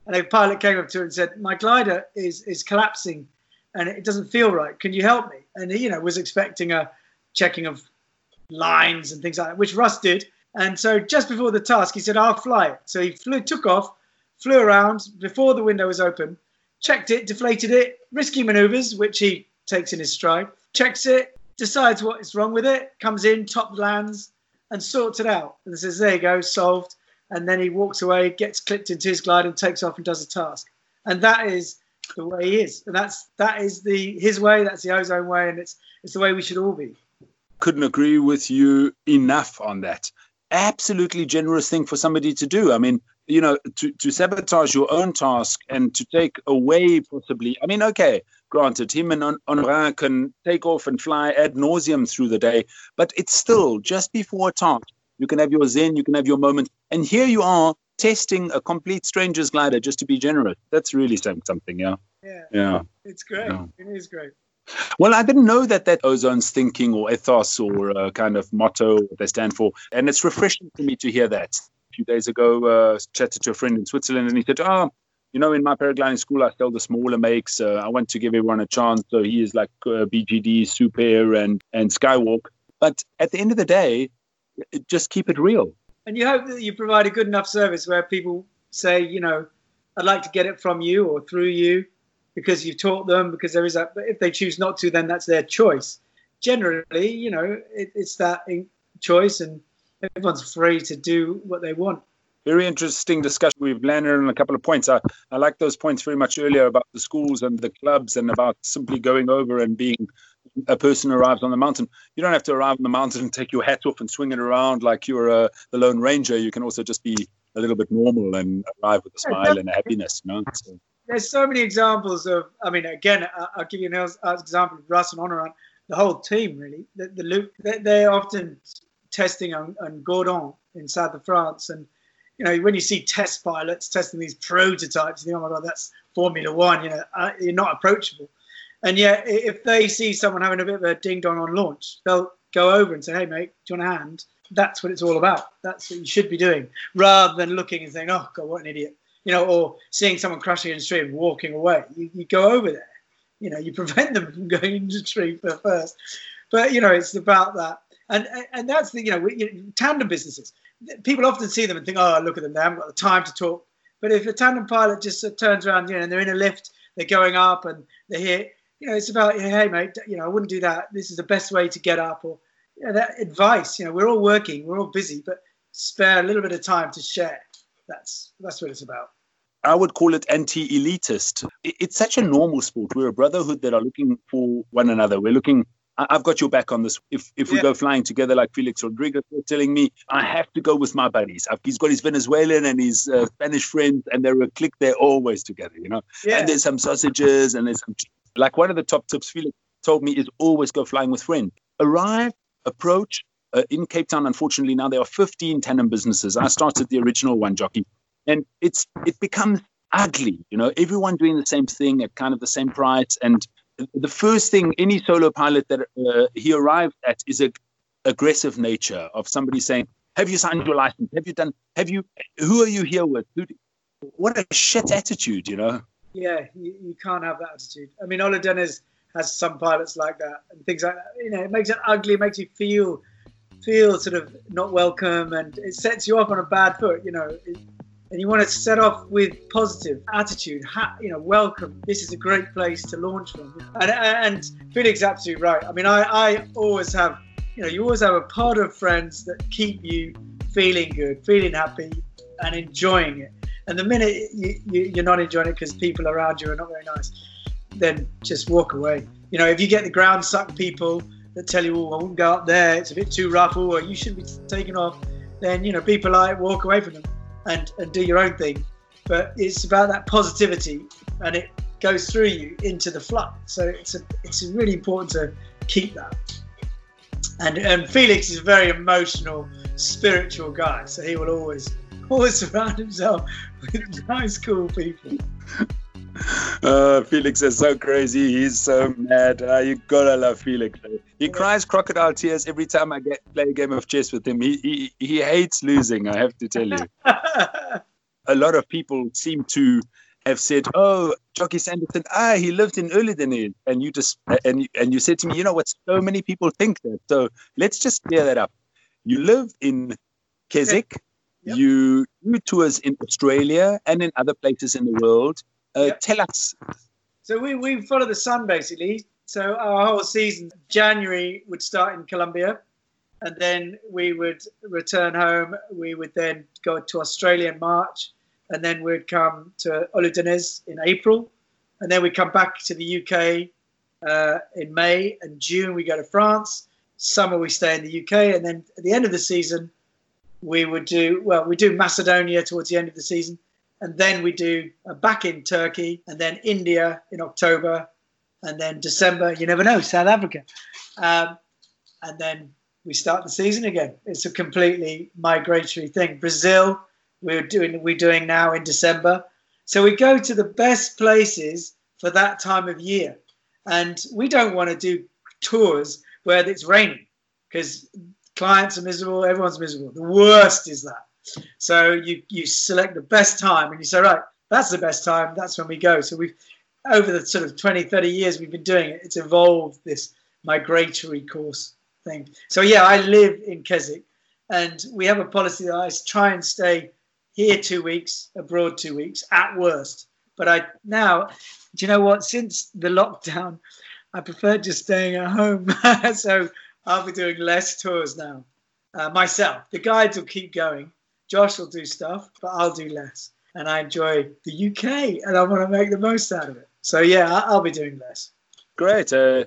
and a pilot came up to her and said my glider is is collapsing and it doesn't feel right. Can you help me? And he you know was expecting a checking of lines and things like that which russ did. And so just before the task he said i'll fly it. So he flew took off flew around before the window was open checked it, deflated it, risky maneuvers, which he takes in his stride, checks it, decides what is wrong with it, comes in, top lands, and sorts it out. And says, there you go, solved. And then he walks away, gets clipped into his glide, and takes off and does a task. And that is the way he is. And that's that is the his way, that's the ozone way, and it's it's the way we should all be. Couldn't agree with you enough on that. Absolutely generous thing for somebody to do. I mean, you know, to, to sabotage your own task and to take away possibly. I mean, okay, granted, him and Honorin can take off and fly ad nauseum through the day, but it's still just before a task. You can have your zen, you can have your moment, and here you are testing a complete stranger's glider just to be generous. That's really something, yeah. Yeah. Yeah. It's great. Yeah. It is great. Well, I didn't know that that ozone's thinking or ethos or a kind of motto they stand for, and it's refreshing for me to hear that few days ago, uh, chatted to a friend in Switzerland, and he said, "Ah, oh, you know, in my paragliding school, I sell the smaller makes. Uh, I want to give everyone a chance. So he is like uh, BGD, Supair, and and Skywalk. But at the end of the day, just keep it real. And you hope that you provide a good enough service where people say, you know, I'd like to get it from you or through you because you've taught them. Because there is that. But if they choose not to, then that's their choice. Generally, you know, it, it's that choice and everyone's free to do what they want. Very interesting discussion. We've landed on a couple of points. I, I like those points very much earlier about the schools and the clubs and about simply going over and being a person who arrives on the mountain. You don't have to arrive on the mountain and take your hat off and swing it around like you're a, the Lone Ranger. You can also just be a little bit normal and arrive with a smile and a happiness. You know? So. There's so many examples of, I mean, again, I'll give you an uh, example of Russ and Honorin, the whole team, really. The, the Luke, they often testing on, on Gourdon in south of France. And, you know, when you see test pilots testing these prototypes, you think, oh my God, that's Formula One, you know, uh, you're not approachable. And yet, if they see someone having a bit of a ding dong on launch, they'll go over and say, hey, mate, do you want a hand? That's what it's all about. That's what you should be doing, rather than looking and saying, oh, God, what an idiot. You know, or seeing someone crashing in the street and walking away. You, you go over there. You know, you prevent them from going into the tree first. But, you know, it's about that and and that's the you know, you know, tandem businesses. People often see them and think, oh, look at them, they haven't got the time to talk. But if a tandem pilot just uh, turns around, you know, and they're in a lift, they're going up, and they hear, you know, it's about, hey, mate, you know, I wouldn't do that. This is the best way to get up, or you know, that advice. You know, we're all working, we're all busy, but spare a little bit of time to share. That's that's what it's about. I would call it anti-elitist. It's such a normal sport. We're a brotherhood that are looking for one another. We're looking I've got your back on this. If if we yeah. go flying together like Felix Rodriguez was telling me, I have to go with my buddies. He's got his Venezuelan and his uh, Spanish friends, and they're a clique. They're always together, you know. Yeah. And there's some sausages and there's some Like one of the top tips Felix told me is always go flying with friends. Arrive, approach. Uh, in Cape Town, unfortunately, now there are 15 tandem businesses. I started the original one, Jocky, and it's it becomes ugly. You know, everyone doing the same thing at kind of the same price. And the first thing any solo pilot that uh, he arrived at is a aggressive nature of somebody saying, "Have you signed your license? Have you done? Have you? Who are you here with? Who, what a shit attitude, you know." Yeah, you, you can't have that attitude. I mean, Olu Deniz has some pilots like that and things like that. You know, it makes it ugly. It makes you feel feel sort of not welcome, and it sets you off on a bad foot. You know. It, and you want to set off with positive attitude. Ha, you know, welcome. This is a great place to launch from. And, and Felix absolutely right. I mean, I, I always have, you know, you always have a pod of friends that keep you feeling good, feeling happy, and enjoying it. And the minute you, you, you're not enjoying it because people around you are not very nice, then just walk away. You know, if you get the ground suck people that tell you, oh, I won't go up there, it's a bit too rough, or you shouldn't be taking off, then, you know, people like walk away from them and, and do your own thing. But it's about that positivity and it goes through you into the flight. So it's a, it's really important to keep that. And, and Felix is a very emotional, spiritual guy. So he will always, always surround himself with nice, cool people. Uh, Felix is so crazy. He's so mad. Uh, you gotta love Felix. He cries crocodile tears every time I get play a game of chess with him. He he, he hates losing. I have to tell you. a lot of people seem to have said, "Oh, Jocky Sanderson, ah, he lived in Olu Deniz," and you just and and you said to me, "You know what? So many people think that. So let's just clear that up. You live in Keswick. Yep. You do tours in Australia and in other places in the world. Uh, yep. Tell us. So we, we follow the sun basically. So our whole season, January would start in Colombia, and then we would return home. We would then go to Australia in March, and then we'd come to Olu Deniz in April, and then we come back to the UK uh, in May and June. We go to France. Summer we stay in the UK, and then at the end of the season, we would do well. We do Macedonia towards the end of the season, and then we do a back in Turkey, and then India in October, and then December, you never know, South Africa, um, and then we start the season again. It's a completely migratory thing. Brazil, we're doing we're doing now in December, so we go to the best places for that time of year, and we don't want to do tours where it's raining because clients are miserable, everyone's miserable. The worst is that. So you you select the best time and you say, right, that's the best time. That's when we go. So we've over the sort of 20, 30 years we've been doing it, it's evolved this migratory course thing. So yeah, I live in Keswick and we have a policy that I try and stay here two weeks, abroad two weeks at worst. But I now, do you know what? Since the lockdown, I prefer just staying at home. so I'll be doing less tours now uh, myself. The guides will keep going, Josh will do stuff, but I'll do less. And I enjoy the UK and I want to make the most out of it. So, yeah, I'll be doing less. Great. Uh...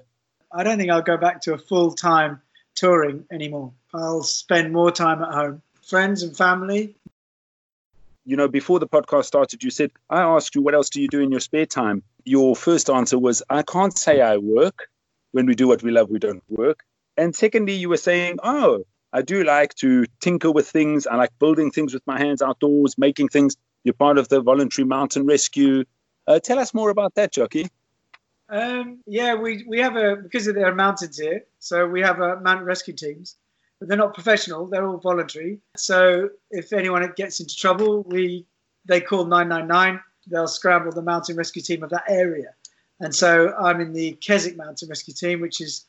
I don't think I'll go back to a full time touring anymore. I'll spend more time at home, friends and family. You know, before the podcast started, you said, I asked you, what else do you do in your spare time? Your first answer was, I can't say I work. When we do what we love, we don't work. And secondly, you were saying, oh, I do like to tinker with things. I like building things with my hands outdoors, making things. You're part of the voluntary mountain rescue. Uh, tell us more about that, Jocky. Um, yeah, we, we have a, because there are mountains here, so we have a mountain rescue teams, but they're not professional, they're all voluntary. So if anyone gets into trouble, we they call 999, they'll scramble the mountain rescue team of that area. And so I'm in the Keswick Mountain Rescue Team, which is,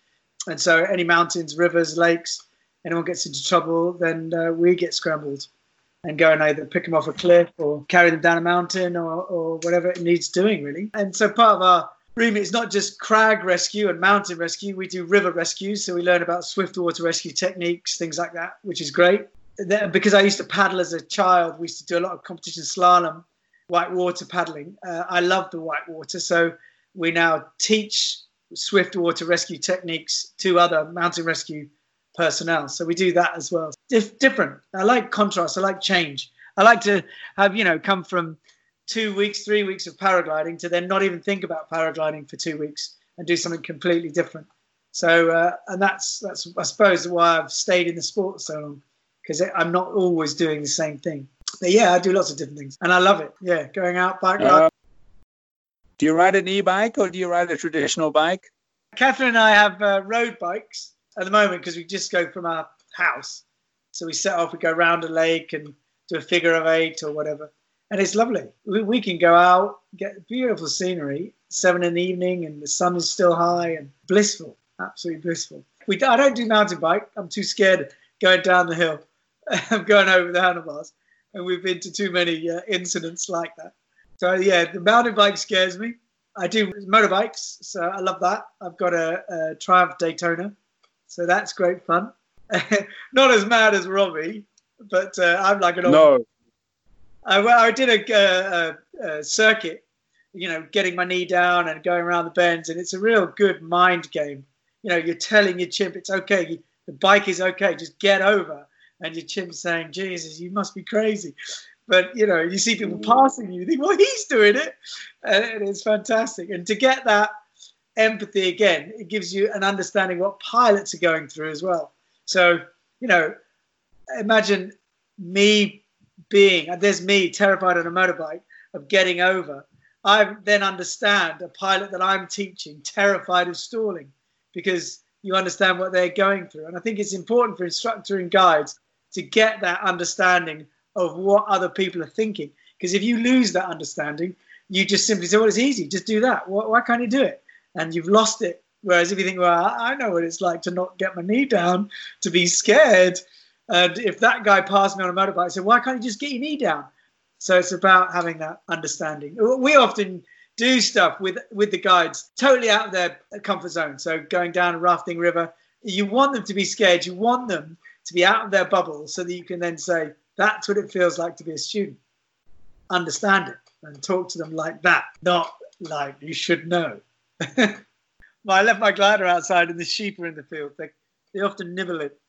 and so any mountains, rivers, lakes, anyone gets into trouble, then uh, we get scrambled and go and either pick them off a cliff or carry them down a mountain or, or whatever it needs doing, really. And so part of our remit is not just crag rescue and mountain rescue, we do river rescues. So we learn about swift water rescue techniques, things like that, which is great. Because I used to paddle as a child, we used to do a lot of competition slalom, white water paddling. Uh, I love the white water. So we now teach swift water rescue techniques to other mountain rescue personnel. So we do that as well. Dif- different. I like contrast. I like change. I like to have, you know, come from two weeks, three weeks of paragliding to then not even think about paragliding for two weeks and do something completely different. So, uh, and that's that's I suppose why I've stayed in the sport so long because I'm not always doing the same thing. But yeah, I do lots of different things, and I love it. Yeah, going out bike ride. Uh, do you ride an e-bike or do you ride a traditional bike? Catherine and I have uh, road bikes at the moment because we just go from our house. So we set off, we go round a lake and do a figure of eight or whatever and it's lovely. We, we can go out, get beautiful scenery, seven in the evening, and the sun is still high and blissful, absolutely blissful. We, I don't do mountain bike. I'm too scared going down the hill. I'm going over the handlebars, and we've been to too many uh, incidents like that. So yeah, the mountain bike scares me. I do motorbikes, so I love that. I've got a, a Triumph Daytona, so that's great fun. Not as mad as Robbie, but uh, I'm like an old, no. I, I did a, a, a, circuit, you know, getting my knee down and going around the bends, and it's a real good mind game. You know, you're telling your chimp it's okay, the bike is okay, just get over, and your chimp's saying, "Jesus, you must be crazy." But you know, you see people passing you, you think, "Well, he's doing it," and it's fantastic. And to get that empathy again, it gives you an understanding what pilots are going through as well. So, you know, imagine me being, there's me terrified on a motorbike of getting over. I then understand a pilot that I'm teaching terrified of stalling because you understand what they're going through. And I think it's important for instructor and guides to get that understanding of what other people are thinking. Because if you lose that understanding, you just simply say, well, it's easy, just do that. Why, why can't you do it? And you've lost it. Whereas if you think, well, I know what it's like to not get my knee down, to be scared, and if that guy passed me on a motorbike, I said, why can't you just get your knee down? So it's about having that understanding. We often do stuff with with the guides totally out of their comfort zone. So going down a rafting river, you want them to be scared. You want them to be out of their bubble so that you can then say, that's what it feels like to be a student. Understand it and talk to them like that, not like you should know. I left my glider outside and the sheep are in the field. They, they often nibble it.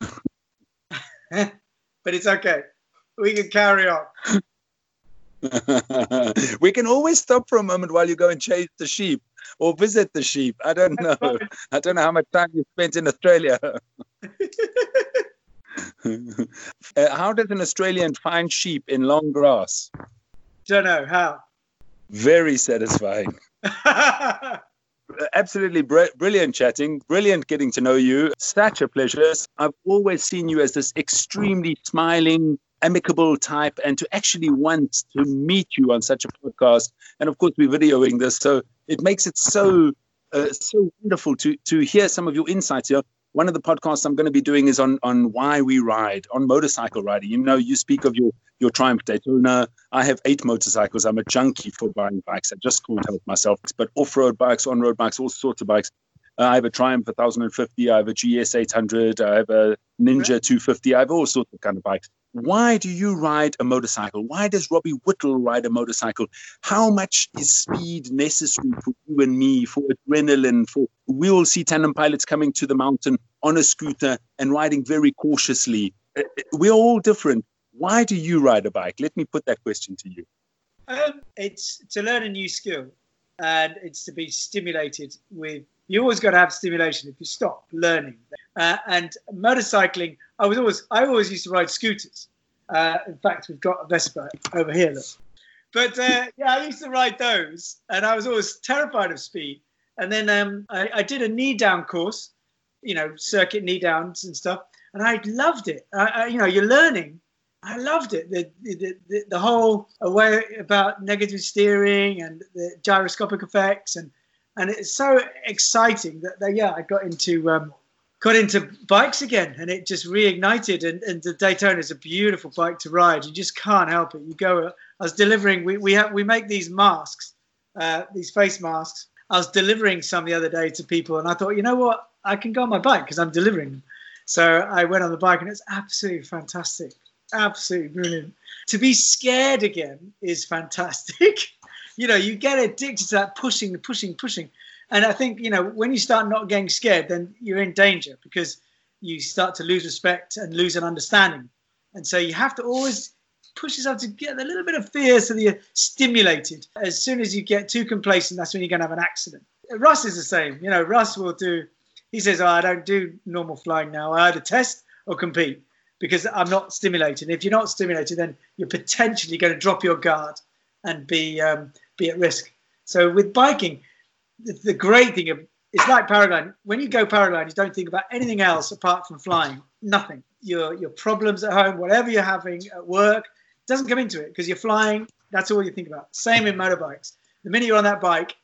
but it's okay. We can carry on. we can always stop for a moment while you go and chase the sheep or visit the sheep. I don't know. I don't know how much time you spent in Australia. uh, how does an Australian find sheep in long grass? Don't know how. Very satisfying. Absolutely br- brilliant chatting, brilliant getting to know you. Such a pleasure. I've always seen you as this extremely smiling, amicable type, and to actually want to meet you on such a podcast. And of course, we're videoing this, so it makes it so uh, so wonderful to to hear some of your insights here one of the podcasts I'm going to be doing is on on why we ride, on motorcycle riding. You know, you speak of your your Triumph Daytona. I have eight motorcycles. I'm a junkie for buying bikes. I just can't help myself. But off-road bikes, on-road bikes, all sorts of bikes. Uh, I have a Triumph 1050. I have a GS 800. I have a Ninja 250. I have all sorts of kind of bikes. Why do you ride a motorcycle? Why does Robbie Whittall ride a motorcycle? How much is speed necessary for you and me, for adrenaline, for we all see tandem pilots coming to the mountain on a scooter and riding very cautiously. Uh, uh, we're all different. Why do you ride a bike? Let me put that question to you. Um, it's to learn a new skill and it's to be stimulated with you always got to have stimulation if you stop learning. Uh, and motorcycling i was always i always used to ride scooters. Uh, in fact we've got a vespa over here look. but uh, yeah i used to ride those and i was always terrified of speed. And then um, I, I, did a knee down course you know circuit knee downs and stuff and i loved it. I, I, you know you're learning. I loved it. The, the, the, the whole way about negative steering and the gyroscopic effects and and it's so exciting that they, yeah, I got into um, got into bikes again, and it just reignited. And, and the Daytona is a beautiful bike to ride. You just can't help it. You go. I was delivering. We we have we make these masks, uh, these face masks. I was delivering some the other day to people, and I thought, you know what, I can go on my bike because I'm delivering them. So I went on the bike, and it's absolutely fantastic absolutely brilliant. To be scared again is fantastic. you know, you get addicted to that pushing, pushing, pushing. And I think, you know, when you start not getting scared, then you're in danger because you start to lose respect and lose an understanding. And so you have to always push yourself to get a little bit of fear so that you're stimulated. As soon as you get too complacent, that's when you're going to have an accident. Russ is the same. You know, Russ will do, he says, oh, I don't do normal flying now. I either test or compete because I'm not stimulated. If you're not stimulated, then you're potentially going to drop your guard and be um, be at risk. So with biking, the, the great thing of it's like paragliding. When you go paragliding, you don't think about anything else apart from flying. Nothing. Your your problems at home, whatever you're having at work, doesn't come into it because you're flying. That's all you think about. Same in motorbikes. The minute you're on that bike,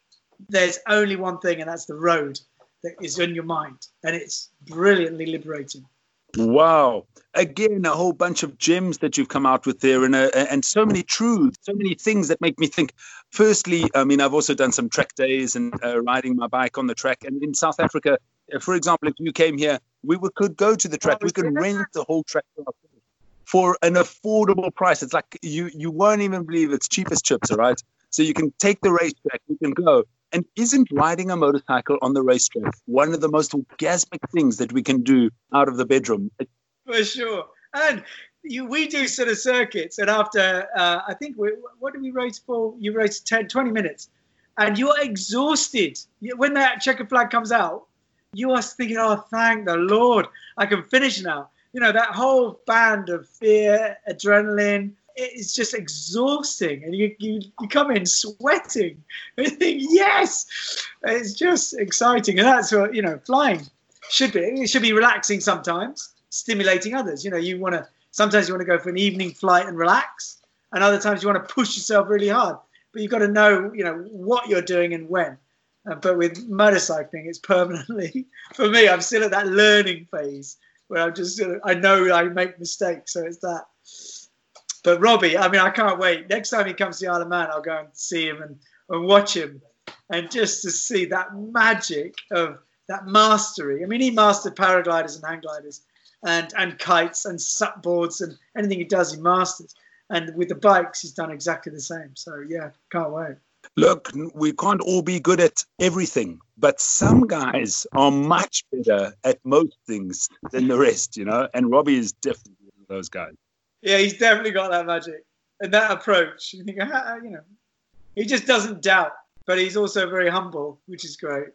there's only one thing, and that's the road that is in your mind, and it's brilliantly liberating. Wow. Again, a whole bunch of gems that you've come out with there and, uh, and so many truths, so many things that make me think. Firstly, I mean, I've also done some track days and uh, riding my bike on the track. And in South Africa, uh, for example, if you came here, we could go to the track, we could rent the whole track for an affordable price. It's like you, you won't even believe it's cheap as chips, all right? So you can take the racetrack, you can go. And isn't riding a motorcycle on the racetrack one of the most orgasmic things that we can do out of the bedroom? For sure. And you, we do sort of circuits, and after uh, I think we, what did we race for? You race 10, 20 minutes, and you're exhausted. When that checker flag comes out, you are thinking, "Oh, thank the Lord, I can finish now." You know that whole band of fear, adrenaline, it's just exhausting and you, you, you come in sweating and you think yes it's just exciting and that's what you know flying should be it should be relaxing sometimes stimulating others you know you want to sometimes you want to go for an evening flight and relax and other times you want to push yourself really hard but you've got to know you know what you're doing and when uh, but with motorcycling it's permanently for me i'm still at that learning phase where i'm just i know i make mistakes so it's that but Robbie, I mean, I can't wait. Next time he comes to the Isle of Man, I'll go and see him and, and watch him. And just to see that magic of that mastery. I mean, he mastered paragliders and hang gliders and, and kites and sup boards and anything he does, he masters. And with the bikes, he's done exactly the same. So, yeah, can't wait. Look, we can't all be good at everything, but some guys are much better at most things than the rest, you know, and Robbie is definitely one of those guys. Yeah, he's definitely got that magic and that approach. You think, ah, ah, you know, he just doesn't doubt, but he's also very humble, which is great.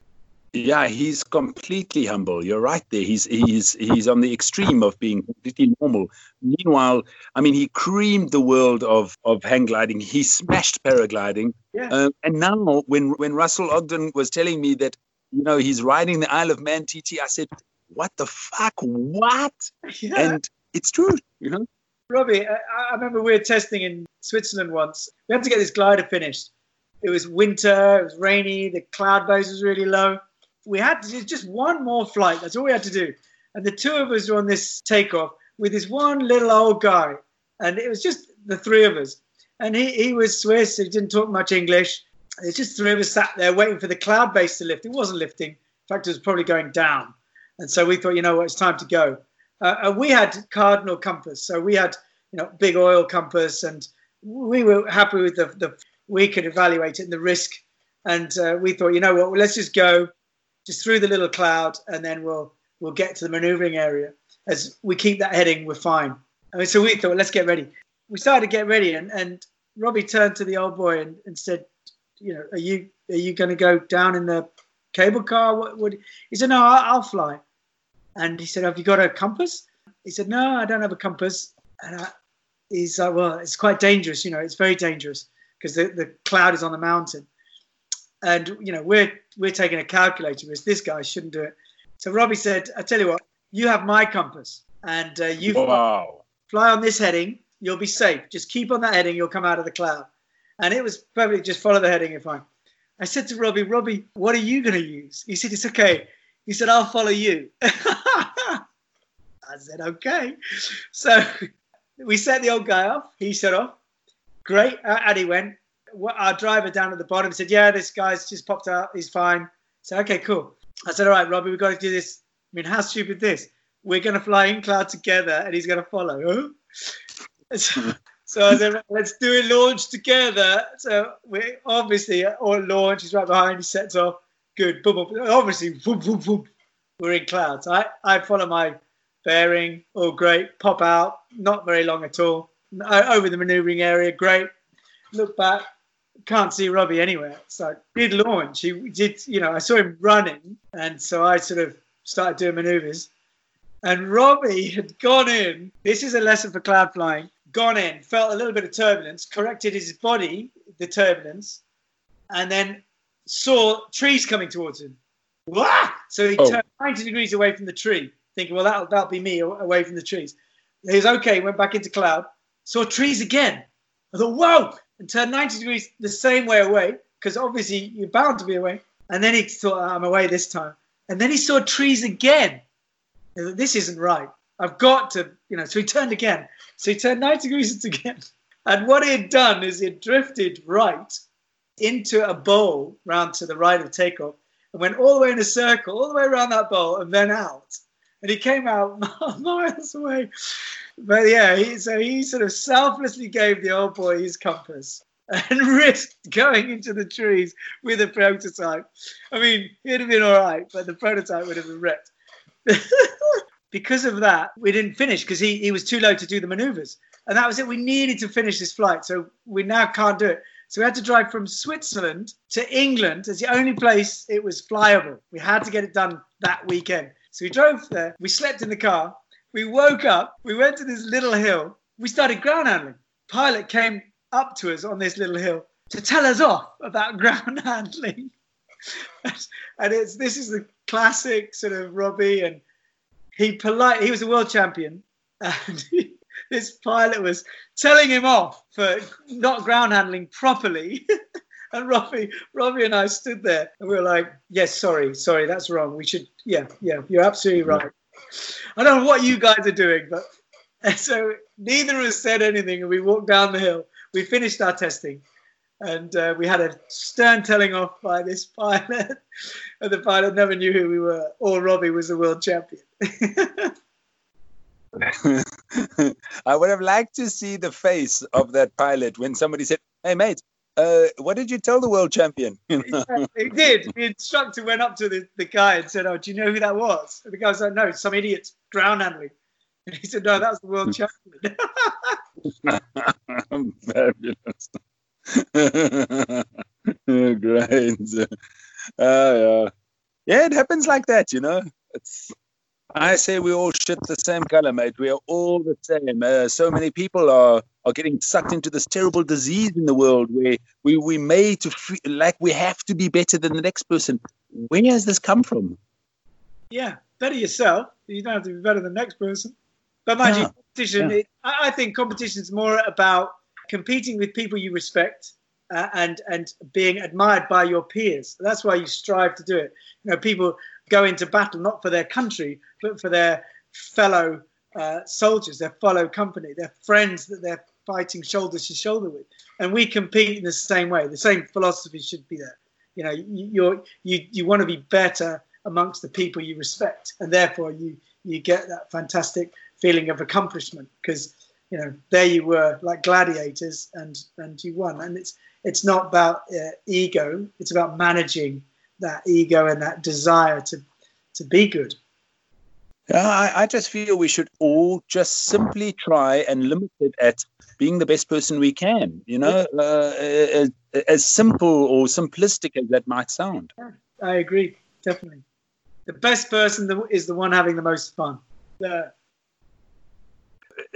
Yeah, he's completely humble. You're right there. He's he's he's on the extreme of being completely normal. Meanwhile, I mean, he creamed the world of of hang gliding. He smashed paragliding. Yeah. Uh, and now, when when Russell Ogden was telling me that you know he's riding the Isle of Man TT, I said, "What the fuck? What?" Yeah. And it's true. You know. Robbie, I, I, remember we were testing in Switzerland once. We had to get this glider finished. It was winter, it was rainy, the cloud base was really low. We had to do just one more flight. That's all we had to do. And the two of us were on this takeoff with this one little old guy. And it was just the three of us. And he, he was Swiss, he didn't talk much English. It's just three of us sat there waiting for the cloud base to lift. It wasn't lifting. In fact, it was probably going down. And so we thought, you know what, it's time to go. Uh, and we had cardinal compass, so we had you know big oil compass, and we were happy with the, the we could evaluate it and the risk, and uh, we thought, you know what, well, let's just go just through the little cloud, and then we'll we'll get to the manoeuvring area. As we keep that heading, we're fine. I mean, so we thought, let's get ready. We started to get ready, and, and Robbie turned to the old boy and, and said, you know, are you are you going to go down in the cable car? What would he said? No, I'll, I'll fly. And he said, Have you got a compass? He said, No, I don't have a compass. And I, he's like, Well, it's quite dangerous. You know, it's very dangerous because the, the cloud is on the mountain. And, you know, we're, we're taking a calculator because this guy shouldn't do it. So Robbie said, I tell you what, you have my compass and uh, you wow. fly, fly on this heading. You'll be safe. Just keep on that heading. You'll come out of the cloud. And it was perfectly just follow the heading. If I, I said to Robbie, Robbie, what are you going to use? He said, It's okay. He said, I'll follow you. I said, okay. So we set the old guy off. He set off. Great. Uh, and he went. Our driver down at the bottom said, yeah, this guy's just popped out. He's fine. So, okay, cool. I said, all right, Robbie, we've got to do this. I mean, how stupid this? We're going to fly in cloud together and he's going to follow. so, so I said, let's do a launch together. So we obviously all launch. He's right behind. He sets off good. Boom, boom. Obviously, boom, boom, boom. we're in clouds. I, I follow my bearing. Oh, great. Pop out. Not very long at all. over the manoeuvring area. Great. Look back, can't see Robbie anywhere. So did launch. He did, you know, I saw him running, and so I sort of started doing maneuvers. And Robbie had gone in. This is a lesson for cloud flying. Gone in, felt a little bit of turbulence, corrected his body, the turbulence, and then saw trees coming towards him. Wah! So he oh. turned 90 degrees away from the tree, thinking, well, that'll, that'll be me away from the trees. He was okay, went back into cloud, saw trees again. I thought, whoa! And turned 90 degrees the same way away, because obviously you're bound to be away. And then he thought, oh, I'm away this time. And then he saw trees again. Thought, this isn't right. I've got to, you know. So he turned again. So he turned 90 degrees again. And what he had done is he drifted right into a bowl round to the right of takeoff and went all the way in a circle, all the way around that bowl, and then out. And he came out miles away. But yeah, he, so he sort of selflessly gave the old boy his compass and risked going into the trees with a prototype. I mean, he'd have been all right, but the prototype would have been wrecked. because of that, we didn't finish because he, he was too low to do the maneuvers. And that was it. We needed to finish this flight. So we now can't do it. So we had to drive from Switzerland to England as the only place it was flyable. We had to get it done that weekend. So we drove there. We slept in the car. We woke up. We went to this little hill. We started ground handling. Pilot came up to us on this little hill to tell us off about ground handling. and it's this is the classic sort of Robbie, and he polite. He was a world champion, and he, this pilot was telling him off for not ground handling properly. and Robbie, Robbie and I stood there, and we were like, "Yes, sorry, sorry, that's wrong. We should, yeah, yeah, you're absolutely right." I don't know what you guys are doing, but so neither of us said anything, and we walked down the hill we finished our testing and uh, we had a stern telling off by this pilot, and the pilot never knew who we were, or Robbie was the world champion. I would have liked to see the face of that pilot when somebody said, "Hey, mate, uh, what did you tell the world champion?" yeah, he did. The instructor went up to the, the guy and said, "Oh, do you know who that was?" And the guy was like, "No, some idiot's ground handling." And he said, "No, that was the world champion." Fabulous. Great. Uh, yeah. yeah, it happens like that, you know. It's. I say we all shit the same color, mate. We are all the same. Uh, so many people are are getting sucked into this terrible disease in the world where we we made to feel like we have to be better than the next person. Where has this come from? Yeah, better yourself. You don't have to be better than the next person. But mind you, competition, yeah. it, I think competition is more about competing with people you respect uh, and and being admired by your peers. That's why you strive to do it. You know, people go into battle not for their country, but for their fellow uh, soldiers, their fellow company, their friends that they're fighting shoulder to shoulder with. And we compete in the same way. The same philosophy should be there. You know, you, you you want to be better amongst the people you respect, and therefore you you get that fantastic feeling of accomplishment because you know there you were like gladiators and and you won and it's it's not about uh, ego it's about managing that ego and that desire to to be good. Yeah I, I just feel we should all just simply try and limit it at being the best person we can you know uh, as, as simple or simplistic as that might sound. Yeah, i agree definitely. The best person is the one having the most fun. Uh,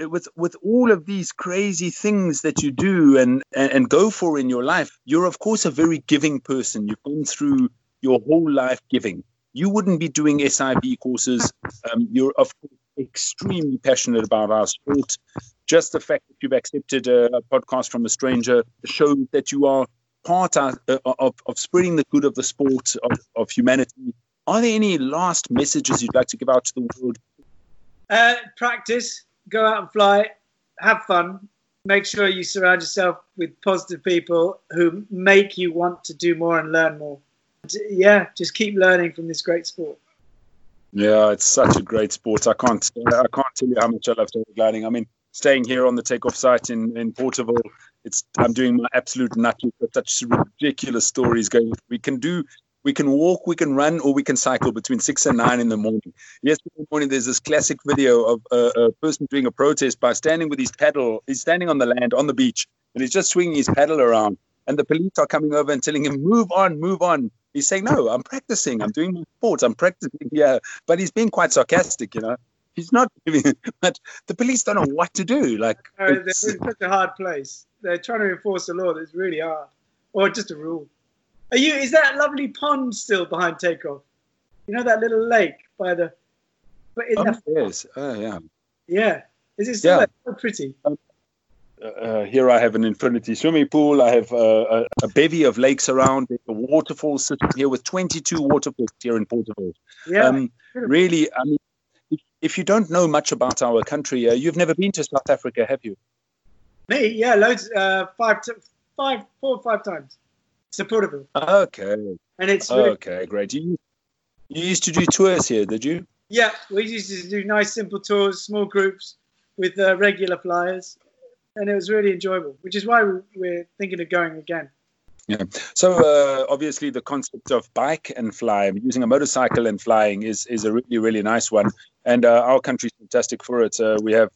with with all of these crazy things that you do and, and, and go for in your life, you're of course a very giving person. You've gone through your whole life giving. You wouldn't be doing SIB courses. Um, you're of extremely passionate about our sport. Just the fact that you've accepted a, podcast from a stranger shows that you are part of, of, of spreading the good of the sport of, of humanity. Are there any last messages you'd like to give out to the world? Uh, practice go out and fly, have fun. Make sure you surround yourself with positive people who make you want to do more and learn more. Yeah, just keep learning from this great sport. Yeah, it's such a great sport. I can't I can't tell you how much I love gliding. I mean, staying here on the takeoff site in in Porterville, it's I'm doing my absolute nutty. Such ridiculous stories going. We can do We can walk, we can run, or we can cycle between six and nine in the morning. Yesterday morning, there's this classic video of a, a person doing a protest by standing with his paddle. He's standing on the land on the beach, and he's just swinging his paddle around. And the police are coming over and telling him, "Move on, move on." He's saying, "No, I'm practicing. I'm doing my sports. I'm practicing." Yeah, but he's being quite sarcastic, you know. He's not giving, but the police don't know what to do. Like, No, they're in such a hard place. They're trying to enforce a law that's really hard, or just a rule. Are you? Is that lovely pond still behind takeoff? You know that little lake by the. But in oh, yes, oh, yeah. yeah, is it still Yeah. so pretty? Um, uh, here I have an infinity swimming pool. I have uh, a, a bevy of lakes around. There's a waterfall sitting here with 22 waterfalls here in Porterville. Yeah, Um, really, I mean, if, you don't know much about our country, uh, you've never been to South Africa, have you? me, yeah, loads, uh, five, t- five, four or five times. Supportable, Okay, and it's really, okay, great. You, you used to do tours here, did you? yeah. We used to do nice, simple tours, small groups with uh, regular flyers, and it was really enjoyable. Which is why we, we're thinking of going again. Yeah. So uh, obviously, the concept of bike and fly, using a motorcycle and flying, is is a really really nice one. And uh, our country's fantastic for it. Uh, we have.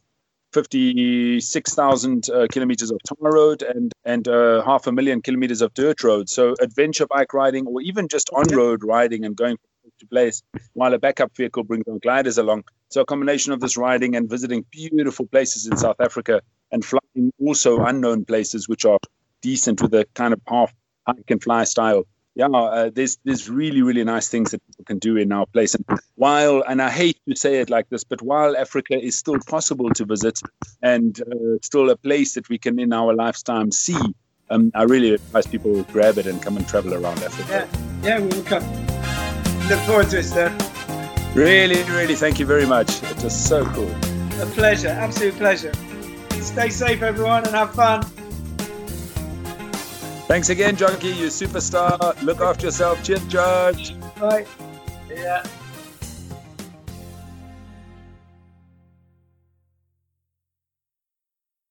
56,000 uh, kilometers of tar road and and uh, half a million kilometers of dirt road. So adventure bike riding, or even just on road riding and going to place, while a backup vehicle brings on gliders along. So a combination of this riding and visiting beautiful places in South Africa and flying also unknown places which are decent with a kind of half hike and fly style. Yeah, uh, there's there's really really nice things that people can do in our place. And while and I hate to say it like this, but while Africa is still possible to visit and uh, still a place that we can in our lifetime see, um, I really advise people to grab it and come and travel around Africa. Yeah, yeah, we will come. Look forward to it, sir. Really, really, thank you very much. It was so cool. A pleasure, absolute pleasure. Stay safe, everyone, and have fun. Thanks again, Jocky. You superstar. Look after yourself. Cheers, George. Bye. Yeah.